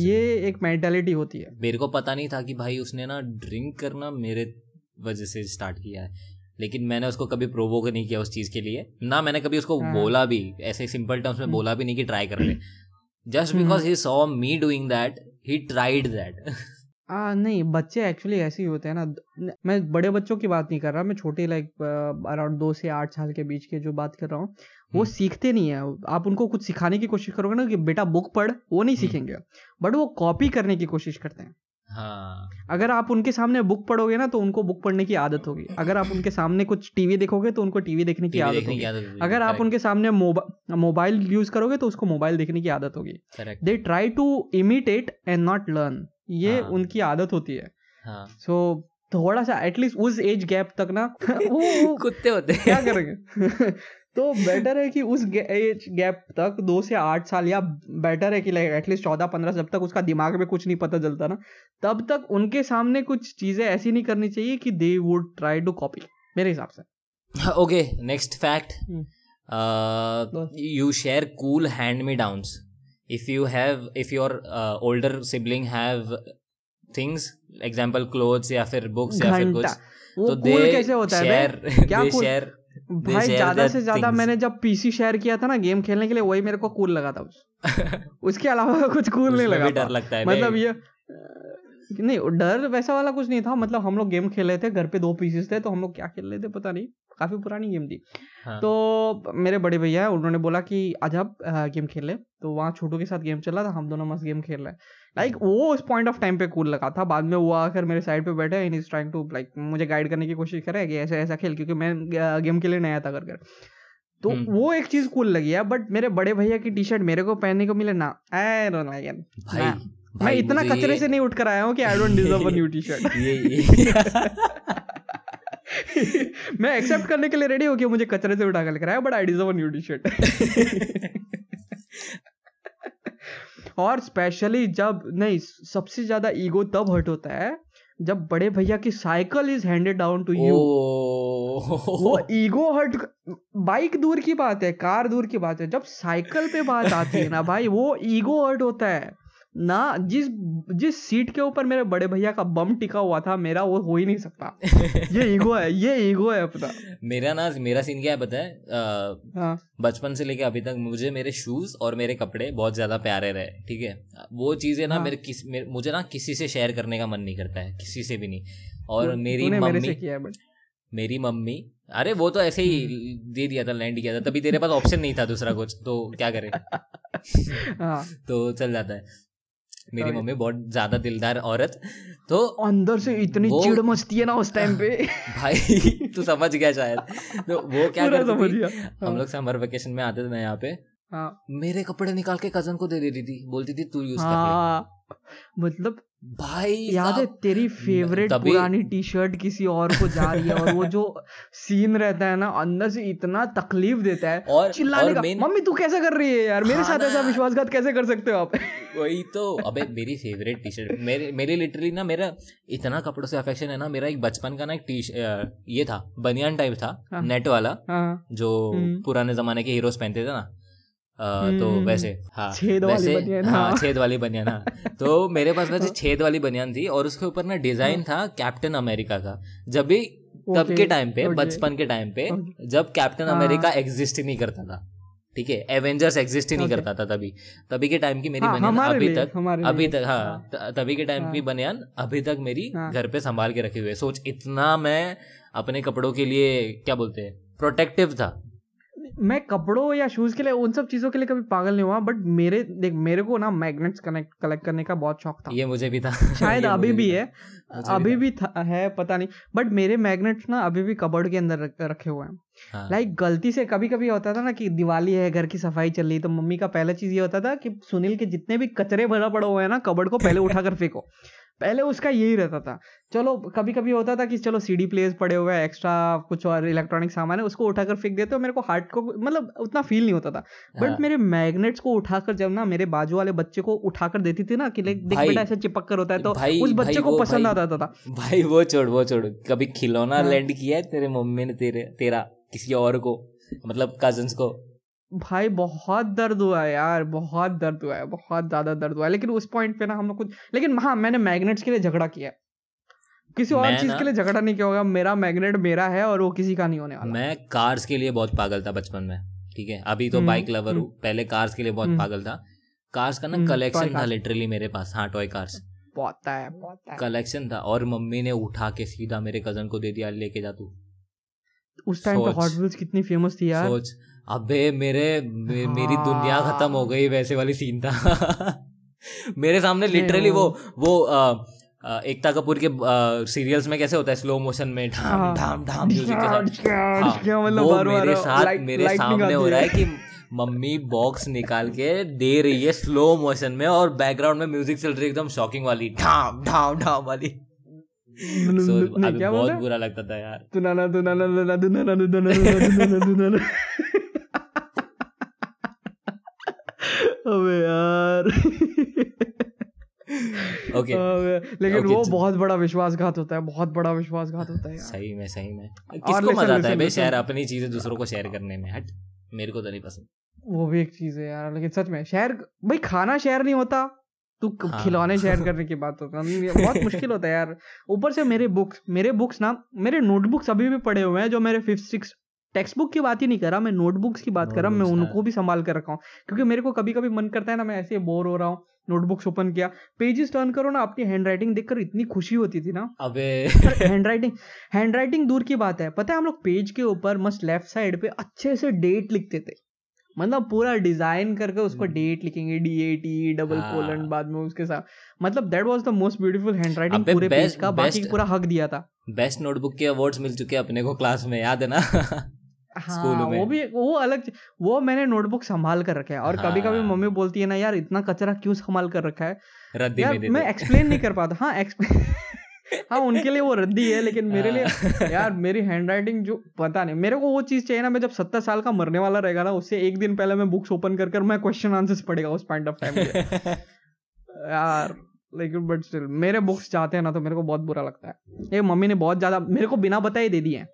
ये एक मेंटेलिटी होती है। मेरे को पता नहीं था कि भाई उसने ना ड्रिंक करना मेरे वजह से स्टार्ट किया है। लेकिन मैंने उसको कभी प्रोवोक नहीं किया उस चीज़ के लिए ना मैंने कभी उसको हाँ। बोला भी ऐसे सिंपल टर्म्स में हम्म। बोला भी नहीं कि ट्राई कर ले just. Because he saw me doing that he tried that ah, नहीं बच्चे एक्चुअली ऐसे ही होते हैं ना मैं बड़े बच्चों की बात नहीं कर रहा मैं छोटे लाइक अराउंड दो से आठ साल के बीच के जो बात कर रहा हूँ वो हम्म। सीखते नहीं है आप उनको कुछ सिखाने की कोशिश करोगे ना कि बेटा बुक पढ़ वो नहीं हम्म। सीखेंगे बट वो कॉपी करने की कोशिश करते हैं हाँ। अगर आप उनके सामने बुक पढ़ोगे ना तो उनको बुक पढ़ने की आदत होगी। अगर आप उनके सामने कुछ टीवी देखोगे तो उनको टीवी देखने की आदत होगी। अगर आप उनके सामने मोबाइल यूज़ करोगे तो उसको मोबाइल देखने की आदत होगी। They try to imitate and not learn ये हाँ। उनकी आदत होती है। हाँ। सो थोड़ा सा एटलीस्ट उस एज गैप तक ना वो कुत्ते होते क्या करेंगे? तो बेटर है कि उस एज गैप तक दो से आठ साल या बेटर है कि लाइक एटलीस्ट चौदह पंद्रह जब तक उसका दिमाग में कुछ नहीं पता चलता ना तब तक उनके सामने कुछ चीज़ें ऐसी नहीं करनी चाहिए कि they would try to copy मेरे हिसाब से। Okay next fact you share cool hand me downs if you have if your older sibling have things example clothes या फिर बुक्स या फिर कुछ तो दे शेयर क्या शेयर भाई ज़्यादा से ज़्यादा मैंने जब पीसी शेयर किया था ना गेम खेलने के लिए वही मेरे को कूल लगा था उस। उसके अलावा कुछ कूल नहीं लगा डर लगता है मतलब ये नहीं डर वैसा वाला कुछ नहीं था। मतलब हम लोग गेम खेल रहे थे घर पे दो पीसेस थे तो हम लोग क्या खेल रहे थे पता नहीं। काफ़ी पुरानी गेम थी। हाँ, तो मेरे बड़े भैया उन्होंने बोला कि आज आप गेम खेल ले तो वहाँ छोटू के साथ गेम चला था हम दोनों मस्त गेम खेल रहे लाइक वो उस पॉइंट ऑफ़ टाइम पे कूल लगा था। बाद में वो आकर मेरे साइड पे बैठे इन इज़ ट्राइंग टू लाइक मुझे गाइड करने की कोशिश कर रहा है कि ऐसा ऐसा खेल क्योंकि मैं गेम के लिए नया था कर कर तो हम्म। वो एक चीज़ कूल लगी है बट मेरे बड़े भैया की टी शर्ट मेरे को पहनने को मिले ना। आई डोंट लाइक इट भाई मैं भाई इतना कचरे से नहीं उठ कर आया हूँ कि I don't deserve a new T-shirt मैं एक्सेप्ट करने के लिए रेडी हूँ कि मुझे कचरे से उठा कर लेकर आया but I deserve a new T-shirt और स्पेशली जब नहीं सबसे ज़्यादा ईगो तब हर्ट होता है जब बड़े भैया की cycle is handed down to you वो ईगो हर्ट बाइक दूर की बात है कार दूर की बात है जब साइकिल पे बात आती है ना भाई वो ईगो हर्ट होता है। ना जिस जिस सीट के ऊपर मेरे बड़े भैया का बम टिका हुआ था मेरा वो हो ही नहीं सकता। ये ईगो है ये ईगो है अपना। मेरा ना मेरा सीन क्या है पता है? हाँ। बचपन से लेके अभी तक मुझे मेरे शूज़ और मेरे कपड़े बहुत ज़्यादा प्यारे रहे ठीक है? वो चीज़ें ना हाँ। मेरे किस मेरे, मुझे ना किसी से शेयर करने का मन नहीं करता है किसी से भी नहीं। और तू- मेरी मम्मी मेरी मम्मी अरे वो तो ऐसे ही हम्म। दे दिया था लैंड किया था तभी तेरे पास ऑप्शन नहीं था दूसरा कुछ तो क्या करे? हाँ। तो चल जाता है। मेरी मम्मी बहुत ज़्यादा दिलदार औरत तो अंदर से इतनी चिड़ मचती है ना उस टाइम पे। भाई तू समझ गया शायद। तो वो क्या करती थी हाँ। हम लोग समर वेकेशन में आते थे ना यहाँ पे। हाँ। मेरे कपड़े निकाल के कज़न को दे देती थी बोलती थी तू यूज़ कर हाँ। मतलब भाई याद है तेरी फेवरेट पुरानी टी शर्ट किसी और को जा रही है और वो जो सीन रहता है ना अंदर से इतना तकलीफ़ देता है और चिल्लाने और का मेन मम्मी तू कैसे कर रही है यार? मेरे हाँ साथ ऐसा विश्वासघात कैसे कर सकते हो आप? वही तो। अबे मेरी फेवरेट टी शर्ट मेरे मेरे लिटरली ना मेरा इतना कपड़ों से अफेक्शन है ना मेरा एक बचपन का ना एक टी ये था बनियान टाइप था हाँ। नेट वाला हाँ। जो हम्म। पुराने जमाने के हीरोज पहनते थे ना। तो हम्म। वैसे हाँ छेद वाली वैसे बनियान, हाँ हाँ। छेद वाली बनियान हाँ तो मेरे पास वैसे छेद वाली बनियान थी और उसके ऊपर ना डिज़ाइन था कैप्टन अमेरिका का जब भी तब के टाइम पे बचपन के टाइम पे जब कैप्टन हाँ। अमेरिका एग्जिस्ट ही नहीं करता था ठीक है एवेंजर्स एग्जिस्ट ही नहीं करता था तभी तभी के टाइम की मेरी हाँ, बनियान अभी तक अभी तक हाँ हाँ। तभी के टाइम हाँ। की बनियान अभी तक मेरी हाँ। घर पे संभाल के रखी हुई है सोच इतना मैं अपने कपड़ों के लिए क्या बोलते हैं प्रोटेक्टिव था मैं कपड़ों या शूज़ के लिए उन सब चीज़ों के लिए कभी पागल नहीं हुआ बट मेरे देख मेरे को ना मैग्नेट्स कनेक्ट कलेक्ट करने का बहुत शौक था। ये मुझे भी था। शायद अभी मुझे भी है। अभी। भी था, है पता नहीं। बट मेरे मैग्नेट्स ना अभी भी कबर्ड के अंदर रखे हुए हैं। लाइक हाँ। लाइक गलती से कभी कभी होता था ना कि दिवाली है घर की सफ़ाई चल रही तो मम्मी का पहला चीज़ ये होता था कि सुनील के जितने भी कचरे भरा पड़ा हुआ है ना कबर्ड को पहले उठाकर फेंको। पहले उसका यही रहता था। चलो कभी कभी होता था कि चलो सीडी प्लेयर्स पड़े हुए हैं एक्स्ट्रा कुछ और इलेक्ट्रॉनिक सामान है उसको उठाकर फेंक देते हो मेरे को हार्ट को मतलब उतना फील नहीं होता था। बट हाँ। मेरे मैग्नेट्स को उठाकर जब ना मेरे बाजू वाले बच्चे को उठाकर देती थी ना कि देख बेटा ऐसे चिपक कर होता है तो भाई- उस बच्चे को पसंद आता था भाई वो छोड़ वो छोड़। कभी खिलौना हाँ। लैंड किया है तेरे मम्मी ने तेरे तेरा किसी और को मतलब कजन्स को? भाई बहुत दर्द हुआ है यार बहुत दर्द हुआ है बहुत ज़्यादा दर्द हुआ है। लेकिन उस पॉइंट पे ना हम लोग कुछ लेकिन हाँ मैंने मैग्नेट्स के लिए झगड़ा किया किसी और चीज़ के लिए झगड़ा नहीं किया होगा मेरा मैग्नेट मेरा है और वो किसी का नहीं होने वाला। मैं कार्स के लिए बहुत पागल था बचपन में ठीक है? अभी तो हम्म, बाइक लवर हूँ हम्म। पहले कार्स के लिए बहुत हम्म। पागल था। कार्स का ना हम्म, कलेक्शन था लिटरली मेरे पास हाँ टॉय कार्स है बहुत है कलेक्शन था और मम्मी ने उठा के सीधा मेरे कज़न को दे दिया लेके जा तू। उस टाइम पे हॉट व्हील्स कितनी फ़ेमस थी यार। सोच। अबे मेरे मे, हाँ। मेरी दुनिया। खत्म हो गई वैसे वाली सीन था मेरे सामने लिटरली वो वो- अ, एकता कपूर के सीरियल्स में कैसे होता है स्लो मोशन में ढाम हाँ। ढाम ढाम म्यूज़िक के साथ हाँ, मतलब वो मेरे साथ मेरे सामने हो रहा है कि मम्मी बॉक्स निकाल के दे रही है स्लो मोशन में और बैकग्राउंड में म्यूज़िक चल रही है एकदम शॉकिंग वाली ढाम ढाम ढाम वाली So, क्या बहुत बुरा लगता था यार अबे यार। ओके अबे, लेकिन Okay, वो so- बहुत बड़ा विश्वासघात होता है बहुत बड़ा विश्वासघात होता है सही में सही में। किसको मज़ा आता है भाई शेयर अपनी चीज़ें दूसरों को शेयर करने में? हट मेरे को तो नहीं पसंद। वो भी एक चीज़ है यार लेकिन सच में शेयर भाई खाना शेयर नहीं होता। तू हाँ। खिलौने शेयर करने की बात होता है। बहुत मुश्किल होता है यार। ऊपर से मेरे बुक्स मेरे बुक्स ना मेरे नोटबुक्स अभी भी पड़े हुए हैं जो मेरे फिफ्थ सिक्स टेक्स्ट बुक की बात ही नहीं कर रहा मैं नोटबुक्स की बात कर रहा हूँ मैं उनको भी संभाल कर रखा हूँ। क्योंकि मेरे को कभी कभी मन करता है ना मैं ऐसे बोर हो रहा हूँ नोटबुक्स ओपन किया पेजेस टर्न करो ना अपनी हैंड राइटिंग देखकर इतनी खुशी होती थी ना। अबे। हैंड राइटिंग हैंड राइटिंग दूर की बात है। पता है हम लोग पेज के ऊपर मस्त लेफ़्ट साइड पे अच्छे से डेट लिखते थे। मतलब पूरा डिज़ाइन करके उसको डेट लिखेंगे D A T double. Colon बाद में उसके साथ। मतलब that was the most beautiful handwriting पूरे पेज का बाकी पूरा हक दिया था। बेस्ट नोटबुक के अवार्ड्स मिल चुके हैं अपने को क्लास में याद है ना? हाँ में। वो भी वो अलग वो मैंने नोटबुक संभाल कर रखा है। और कभी कभी हाँ। मम्मी बोलती है ना यार इतना कचरा क्यों संभाल कर रखा है? रद्दी में यार दे मैं एक्सप्लेन नहीं कर पाता। हाँ हाँ उनके लिए वो रद्दी है लेकिन मेरे लिए हाँ। यार मेरी हैंड राइटिंग जो पता नहीं मेरे को वो चीज़ चाहिए ना मैं जब सत्तर साल का मरने वाला रहेगा ना उससे एक दिन पहले मैं बुक्स ओपन कर कर मैं क्वेश्चन आंसर्स पढ़ेगा उस पॉइंट ऑफ़ टाइम यार लेकिन बट स्टिल मेरे बुक्स चाहते हैं ना तो मेरे को बहुत बुरा लगता है। ये मम्मी ने बहुत ज़्यादा मेरे को बिना बताए दे दिए हैं।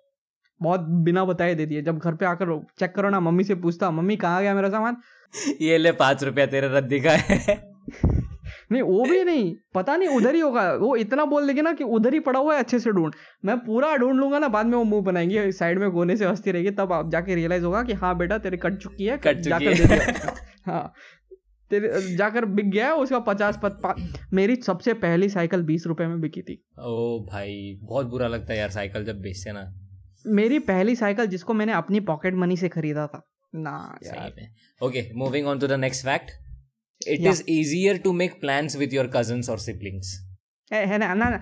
बहुत बिना बताए दे दिए। जब घर पे आकर चेक करो ना मम्मी से पूछता मम्मी कहाँ गया मेरा सामान? ये ले पाँच रुपया तेरा रद्दी का है। नहीं वो भी नहीं। पता नहीं उधर ही होगा। वो इतना बोल देगी ना कि उधर ही पड़ा हुआ है अच्छे से ढूंढ। मैं पूरा ढूंढ लूँगा ना बाद में वो मुँह बनाएँगे साइड में गोने से हंसती रहेगी। तब आप जाके रियलाइज़ होगा कि हाँ बेटा तेरे कट चुकी है कट चुकी जाकर है। हाँ। तेरे जाकर बिक गया है उसका पचास पत, पा, मेरी सबसे पहली साइकिल बीस रुपए में बिकी थी। ओ भाई बहुत बुरा लगता है यार साइकिल जब बेचते ना। मेरी पहली साइकिल जिसको मैंने अपनी पॉकेट मनी से खरीदा था। ना यार सही में okay moving on to the next fact it is easier to make plans with your cousins और सिबलिंग्स है है ना ना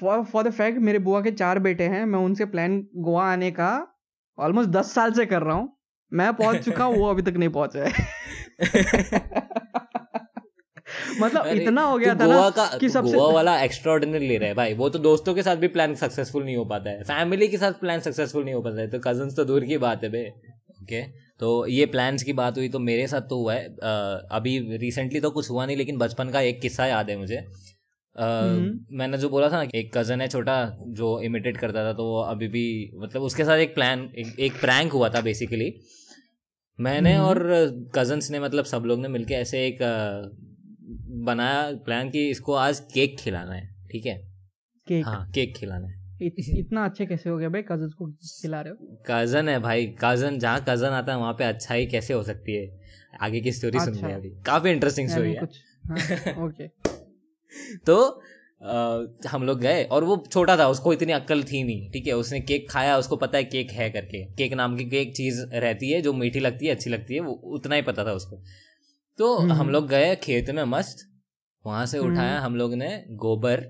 फॉर फॉर द फैक्ट मेरे बुआ के चार बेटे हैं मैं उनसे प्लान गोवा आने का ऑलमोस्ट दस साल से कर रहा हूँ। मैं पहुँच चुका हूँ वो अभी तक नहीं पहुँचा। है मतलब इतना हो गया था ना का कि तू सबसे गोवा वाला एक्स्ट्राऑर्डिनरी ले रहा है भाई। वो तो दोस्तों के साथ भी प्लान सक्सेसफुल नहीं हो पाता है। फैमिली के साथ प्लान सक्सेसफुल नहीं हो पाता है। तो कजन्स तो दूर की बात है बे। ओके तो ये प्लान्स की बात हुई तो मेरे साथ तो हुआ है। अभी रिसेंटली तो कुछ हुआ नहीं लेकिन बचपन का एक किस्सा याद है मुझे। हम्म। मैंने जो बोला था ना एक कज़न है छोटा जो इमिटेट करता था तो वो अभी भी मतलब उसके साथ एक प्लान एक, एक प्रैंक हुआ था बेसिकली मैंने हम्म। और कजन्स ने मतलब सब लोग ने मिलके ऐसे एक बनाया प्लान कि इसको आज केक खिलाना है ठीक है? केक हाँ केक खिलाना है। इत, इतना अच्छे कैसे हो गया भाई कज़न को खिला रहे हो? कज़न है भाई कज़न जहाँ कज़न आता है वहाँ पे अच्छाई कैसे हो सकती है? आगे की स्टोरी सुन अच्छा। रहे अभी। काफ़ी इंटरेस्टिंग स्टोरी है। हाँ, ओके तो अ, हम लोग गए और वो छोटा था उसको इतनी अक्ल थी नहीं ठीक है? उसने केक खाया उसको पता है केक है करके। केक नाम की एक चीज़ रहती है जो मीठी लगती है अच्छी लगती है वो उतना ही पता था उसको। तो हम्म। हम लोग गए खेत में मस्त वहाँ से हम्म। उठाया हम लोग ने गोबर।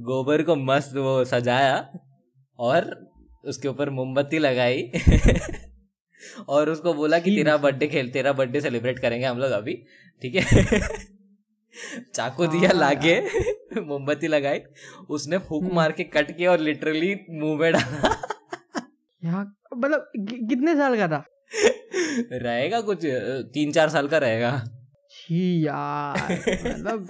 गोबर को मस्त वो सजाया और उसके ऊपर मोमबत्ती लगाई। और उसको बोला कि तेरा बर्थडे खेल तेरा बर्थडे सेलिब्रेट करेंगे हम लोग अभी ठीक है? चाकू दिया हाँ। लाके मोमबत्ती लगाई। उसने फूक हम्म। मार के कट किया और लिटरली मुँह में डाला। यहाँ मतलब कितने साल का था? रहेगा कुछ तीन चार साल का रहेगा। छी यार मतलब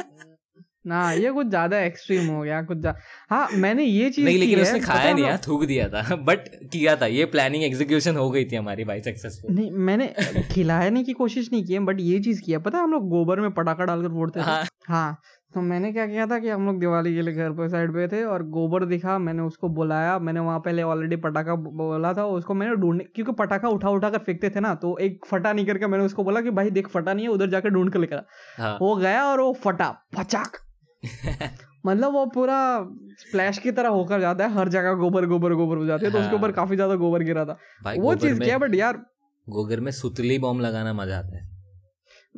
ना ये कुछ ज़्यादा एक्सट्रीम हो गया कुछ हाँ मैंने ये चीज़ नहीं लेकिन उसने खाया नहीं यार थूक दिया था बट किया था ये प्लानिंग एग्जीक्यूशन हो गई थी हमारी भाई सक्सेसफुल नहीं मैंने खिलाने की कोशिश नहीं की बट ये चीज़ किया पता है हम लोग गोबर में पटाखा डालकर फोड़ते थे? हाँ। हाँ तो मैंने क्या किया था कि हम लोग दिवाली के लिए घर पे साइड पे थे और गोबर दिखा मैंने उसको बुलाया मैंने वहाँ पहले ऑलरेडी पटाखा बोला था उसको मैंने ढूँढने क्योंकि पटाखा उठा उठा कर फेंकते थे ना तो एक फटा नहीं करके मैंने उसको बोला कि भाई देख फटा नहीं है उधर जाकर ढूंढ कर लेकर हाँ। वो गया और वो फटा पचाक। मतलब वो पूरा स्प्लैश की तरह होकर जाता है हर जगह गोबर गोबर गोबर हो जाती है तो उसके हाँ। ऊपर काफ़ी ज़्यादा गोबर गिरा था। वो चीज़ किया बट यार गोबर में सुतली बॉम्ब लगाना मज़ा आता है।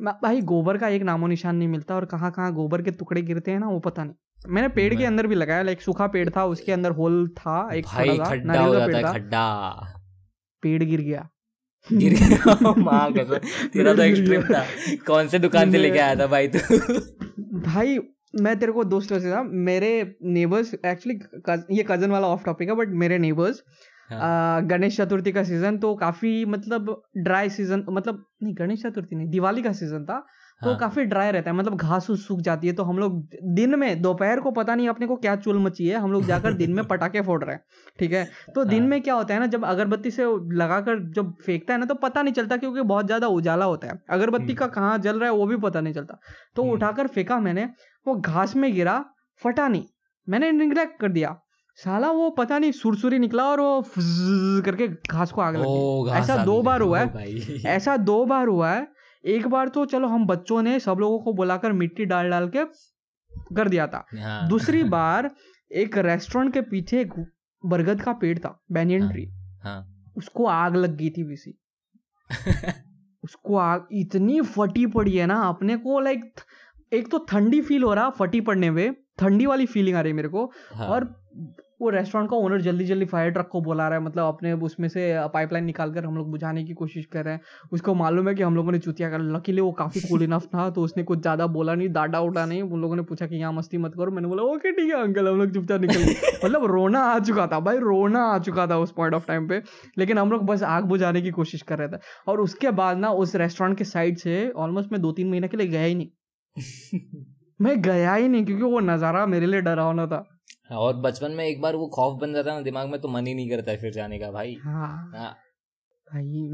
भाई गोबर का एक नामो निशान नहीं मिलता और कहाँ कहाँ गोबर के टुकड़े गिरते हैं ना वो पता नहीं। मैंने पेड़ के अंदर भी लगाया लाइक सूखा पेड़ था उसके अंदर होल था एक भाई खड्डा हो जाता पेड़ है खड्डा। पेड़ गिर गया। गिर गया। माँ कसम। तेरा तो एक्सट्रीम था। कौन से दुकान से लेके आया था भाई तू? भाई मैं तेरे को दोस्तों से था। मेरे नेबर्स एक्चुअली ये कज़न वाला ऑफ़ टॉपिक है बट मेरे नेबर्स हाँ। गणेश चतुर्थी का सीज़न तो काफ़ी मतलब ड्राई सीज़न मतलब नहीं गणेश चतुर्थी नहीं दिवाली का सीज़न था तो हाँ। काफ़ी ड्राई रहता है मतलब घास उस सूख जाती है तो हम लोग दिन में दोपहर को पता नहीं अपने को क्या चुल मची है हम लोग जाकर दिन में पटाखे फोड़ रहे हैं ठीक है तो दिन हाँ। में क्या होता है ना जब अगरबत्ती से लगाकर जब फेंकता है ना तो पता नहीं चलता क्योंकि बहुत ज़्यादा उजाला होता है अगरबत्ती का कहाँ जल रहा है वो भी पता नहीं चलता तो हम्म। उठाकर फेंका मैंने वो घास में गिरा फटा नहीं मैंने निगलेक्ट कर दिया साला वो पता नहीं सुरसुरी निकला और वो करके घास को आग लग गई। ऐसा दो बार हुआ है। ऐसा दो बार हुआ है। एक बार तो चलो हम बच्चों ने सब लोगों को बुलाकर मिट्टी डाल डाल के कर दिया था। हाँ। दूसरी बार एक रेस्टोरेंट के पीछे एक बरगद का पेड़ था बैनियन हाँ। ट्री हाँ। उसको आग लग गई थी बीसी। उसको आग इतनी फटी पड़ी है ना अपने को लाइक एक तो ठंडी फील हो रहा फटी पड़ने में ठंडी वाली फीलिंग आ रही है मेरे को। हाँ। और वो रेस्टोरेंट का ओनर जल्दी जल्दी फायर ट्रक को बुला रहा है मतलब अपने उसमें से पाइपलाइन निकाल कर हम लोग बुझाने की कोशिश कर रहे हैं। उसको मालूम है कि हम लोगों ने चुतिया कर लकीली वो काफ़ी कूल इनफ था तो उसने कुछ ज़्यादा बोला नहीं डाटा उड़ा नहीं उन लोगों ने पूछा कि यहाँ मस्ती मत करो मैंने बोला ओके ठीक है अंकल हम लोग चुपचाप निकल मतलब रोना आ चुका था भाई रोना आ चुका था उस पॉइंट ऑफ़ टाइम पे। लेकिन हम लोग बस आग बुझाने की कोशिश कर रहे थे। और उसके बाद ना उस रेस्टोरेंट के साइड से ऑलमोस्ट मैं दो तीन महीने के लिए गया ही नहीं। मैं गया ही नहीं क्योंकि वो नज़ारा मेरे लिए डरावना था। और बचपन में एक बार वो खौफ बन जाता है ना दिमाग में तो मन ही नहीं करता फिर जाने का भाई। हाँ। हाँ। भाई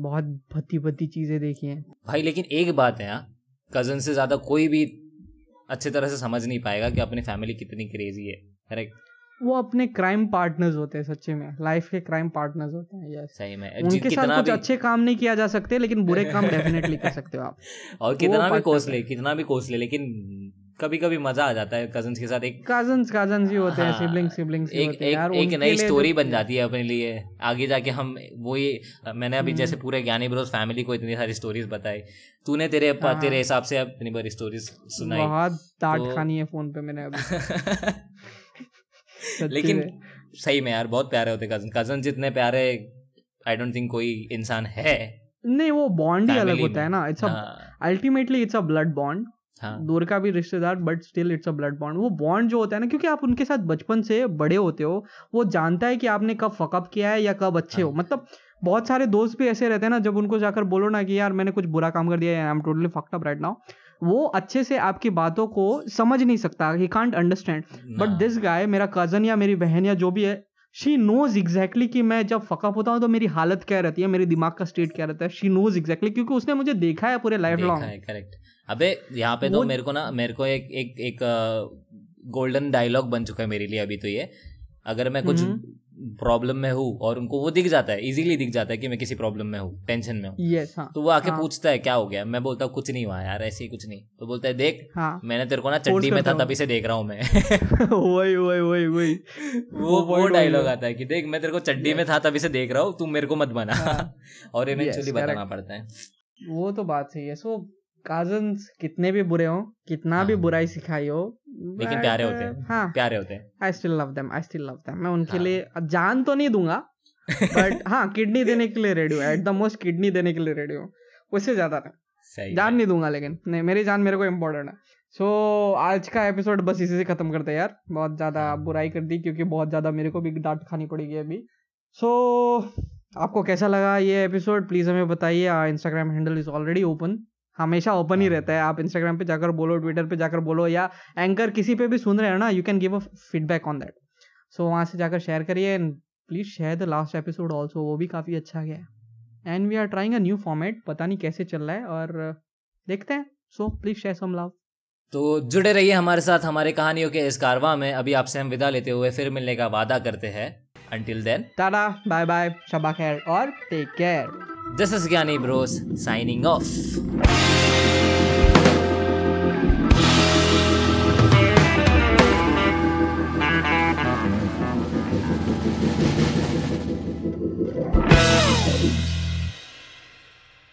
बहुत भद्दी भद्दी चीज़ें देखी हैं। भाई लेकिन एक बात है हाँ कज़न से ज़्यादा कोई भी अच्छे तरह से समझ नहीं पाएगा कि अपनी फैमिली कितनी क्रेजी है करेक्ट वो अपने क्राइम पार्टनर्स होते हैं सच्चे में। लाइफ के क्राइम पार्टनर्स होते हैं यस सही में। उनके साथ कुछ अच्छे काम नहीं किया जा सकते लेकिन बुरे काम डेफिनेटली कर सकते हो आप। और कितना भी कोस ले कितना भी कोस ले लेकिन कभी कभी मज़ा आ जाता है कजन्स के साथ एक कजन्स कजन्स ही होते हैं सिबलिंग हाँ, सिबलिंग्स एक होते एक, एक नई स्टोरी बन जाती है अपने लिए। आगे जाके हम वो ये मैंने अभी जैसे हम्म। पूरे ज्ञानी ब्रोस फैमिली को इतनी सारी स्टोरीज बताई। तूने तेरे हाँ। तेरे हिसाब से अपनी बार स्टोरीज सुनाई। बहुत डांट तो... खानी है फ़ोन पे मैंने अभी। लेकिन सही में यार बहुत प्यारे होते कज़न कज़न जितने प्यारे आई डोंट थिंक कोई इंसान है। नहीं वो बॉन्ड ही अलग होता है ना it's ultimately it's a blood bond दूर का भी रिश्तेदार but still it's a blood bond वो बॉन्ड जो होता है ना क्योंकि आप उनके साथ बचपन से बड़े होते हो वो जानता है कि आपने कब फकअप किया है या कब अच्छे हाँ. हो। मतलब बहुत सारे दोस्त भी ऐसे रहते हैं ना जब उनको जाकर बोलो ना कि यार मैंने कुछ बुरा काम कर दिया I am totally fucked up right now वो अच्छे से आपकी बातों को समझ नहीं सकता he can't understand but this guy मेरा कज़न या मेरी बहन या जो भी है शी नोज़ एग्जैक्टली कि मैं जब फकअप होता हूँ तो मेरी हालत क्या रहती है मेरे दिमाग का स्टेट क्या रहता है शी नोज़ एग्जैक्टली क्योंकि उसने मुझे देखा है पूरे लाइफ लॉन्ग करेक्ट अबे यहाँ पे तो मेरे को ना मेरे को एक एक एक गोल्डन डायलॉग बन चुका है मेरे लिए अभी तो ये। अगर मैं कुछ प्रॉब्लम में हूँ और उनको वो दिख जाता है इजीली दिख जाता है कि मैं किसी प्रॉब्लम में हूँ टेंशन में हूँ। Yes, हाँ, तो वो आके हाँ, पूछता है क्या हो गया? मैं बोलता हूँ कुछ नहीं हुआ यार ऐसे ही कुछ नहीं। तो बोलता है देख हाँ, मैंने तेरे को ना चड्डी में था तभी से देख रहा हूँ मैं। वही वही वही वही। वो वो डायलॉग आता है कि देख मैं तेरे को चड्डी में था तभी से देख रहा हूँ तुम मेरे को मत बना। हाँ। और इवेंचुअली बताना पड़ता है। वो तो बात सही है। सो कजन्स कितने भी बुरे हो कितना भी हाँ। बुराई सिखाई हो लेकिन प्यारे होते हैं। हाँ। प्यारे होते हैं। I still love them I still love them मैं उनके हाँ. लिए जान तो नहीं दूँगा बट हाँ किडनी देने के लिए रेडी हूँ एट द मोस्ट किडनी देने के लिए रेडी हूँ। उससे ज़्यादा नहीं। जान नहीं दूँगा लेकिन नहीं मेरी जान मेरे को इम्पोर्टेंट है। सो so, आज का एपिसोड बस इसी से खत्म करते हैं यार। बहुत ज़्यादा हाँ। बुराई कर दी क्योंकि बहुत ज़्यादा मेरे को भी डांट खानी पड़ेगी अभी। सो so, आपको कैसा लगा ये एपिसोड प्लीज़ हमें बताइए। Instagram handle is already open हमेशा ओपन ही हाँ। रहता है। आप इंस्टाग्राम पे जाकर बोलो ट्विटर पे जाकर बोलो या एंकर किसी पे भी सुन रहे हो ना you can give a feedback on that so वहाँ से जाकर शेयर करिए and please share the last episode also वो भी काफ़ी अच्छा गया and we are trying a new format पता नहीं कैसे चल रहा है और देखते हैं। So please share some love तो जुड़े रहिए हमारे साथ हमारे कहानियों के इस कारवा में। अभी आपसे हम विदा लेते हुए फिर मिलने का वादा करते हैं। Until then tata bye bye Shaba खैर और take care This is Gyani Bros signing off.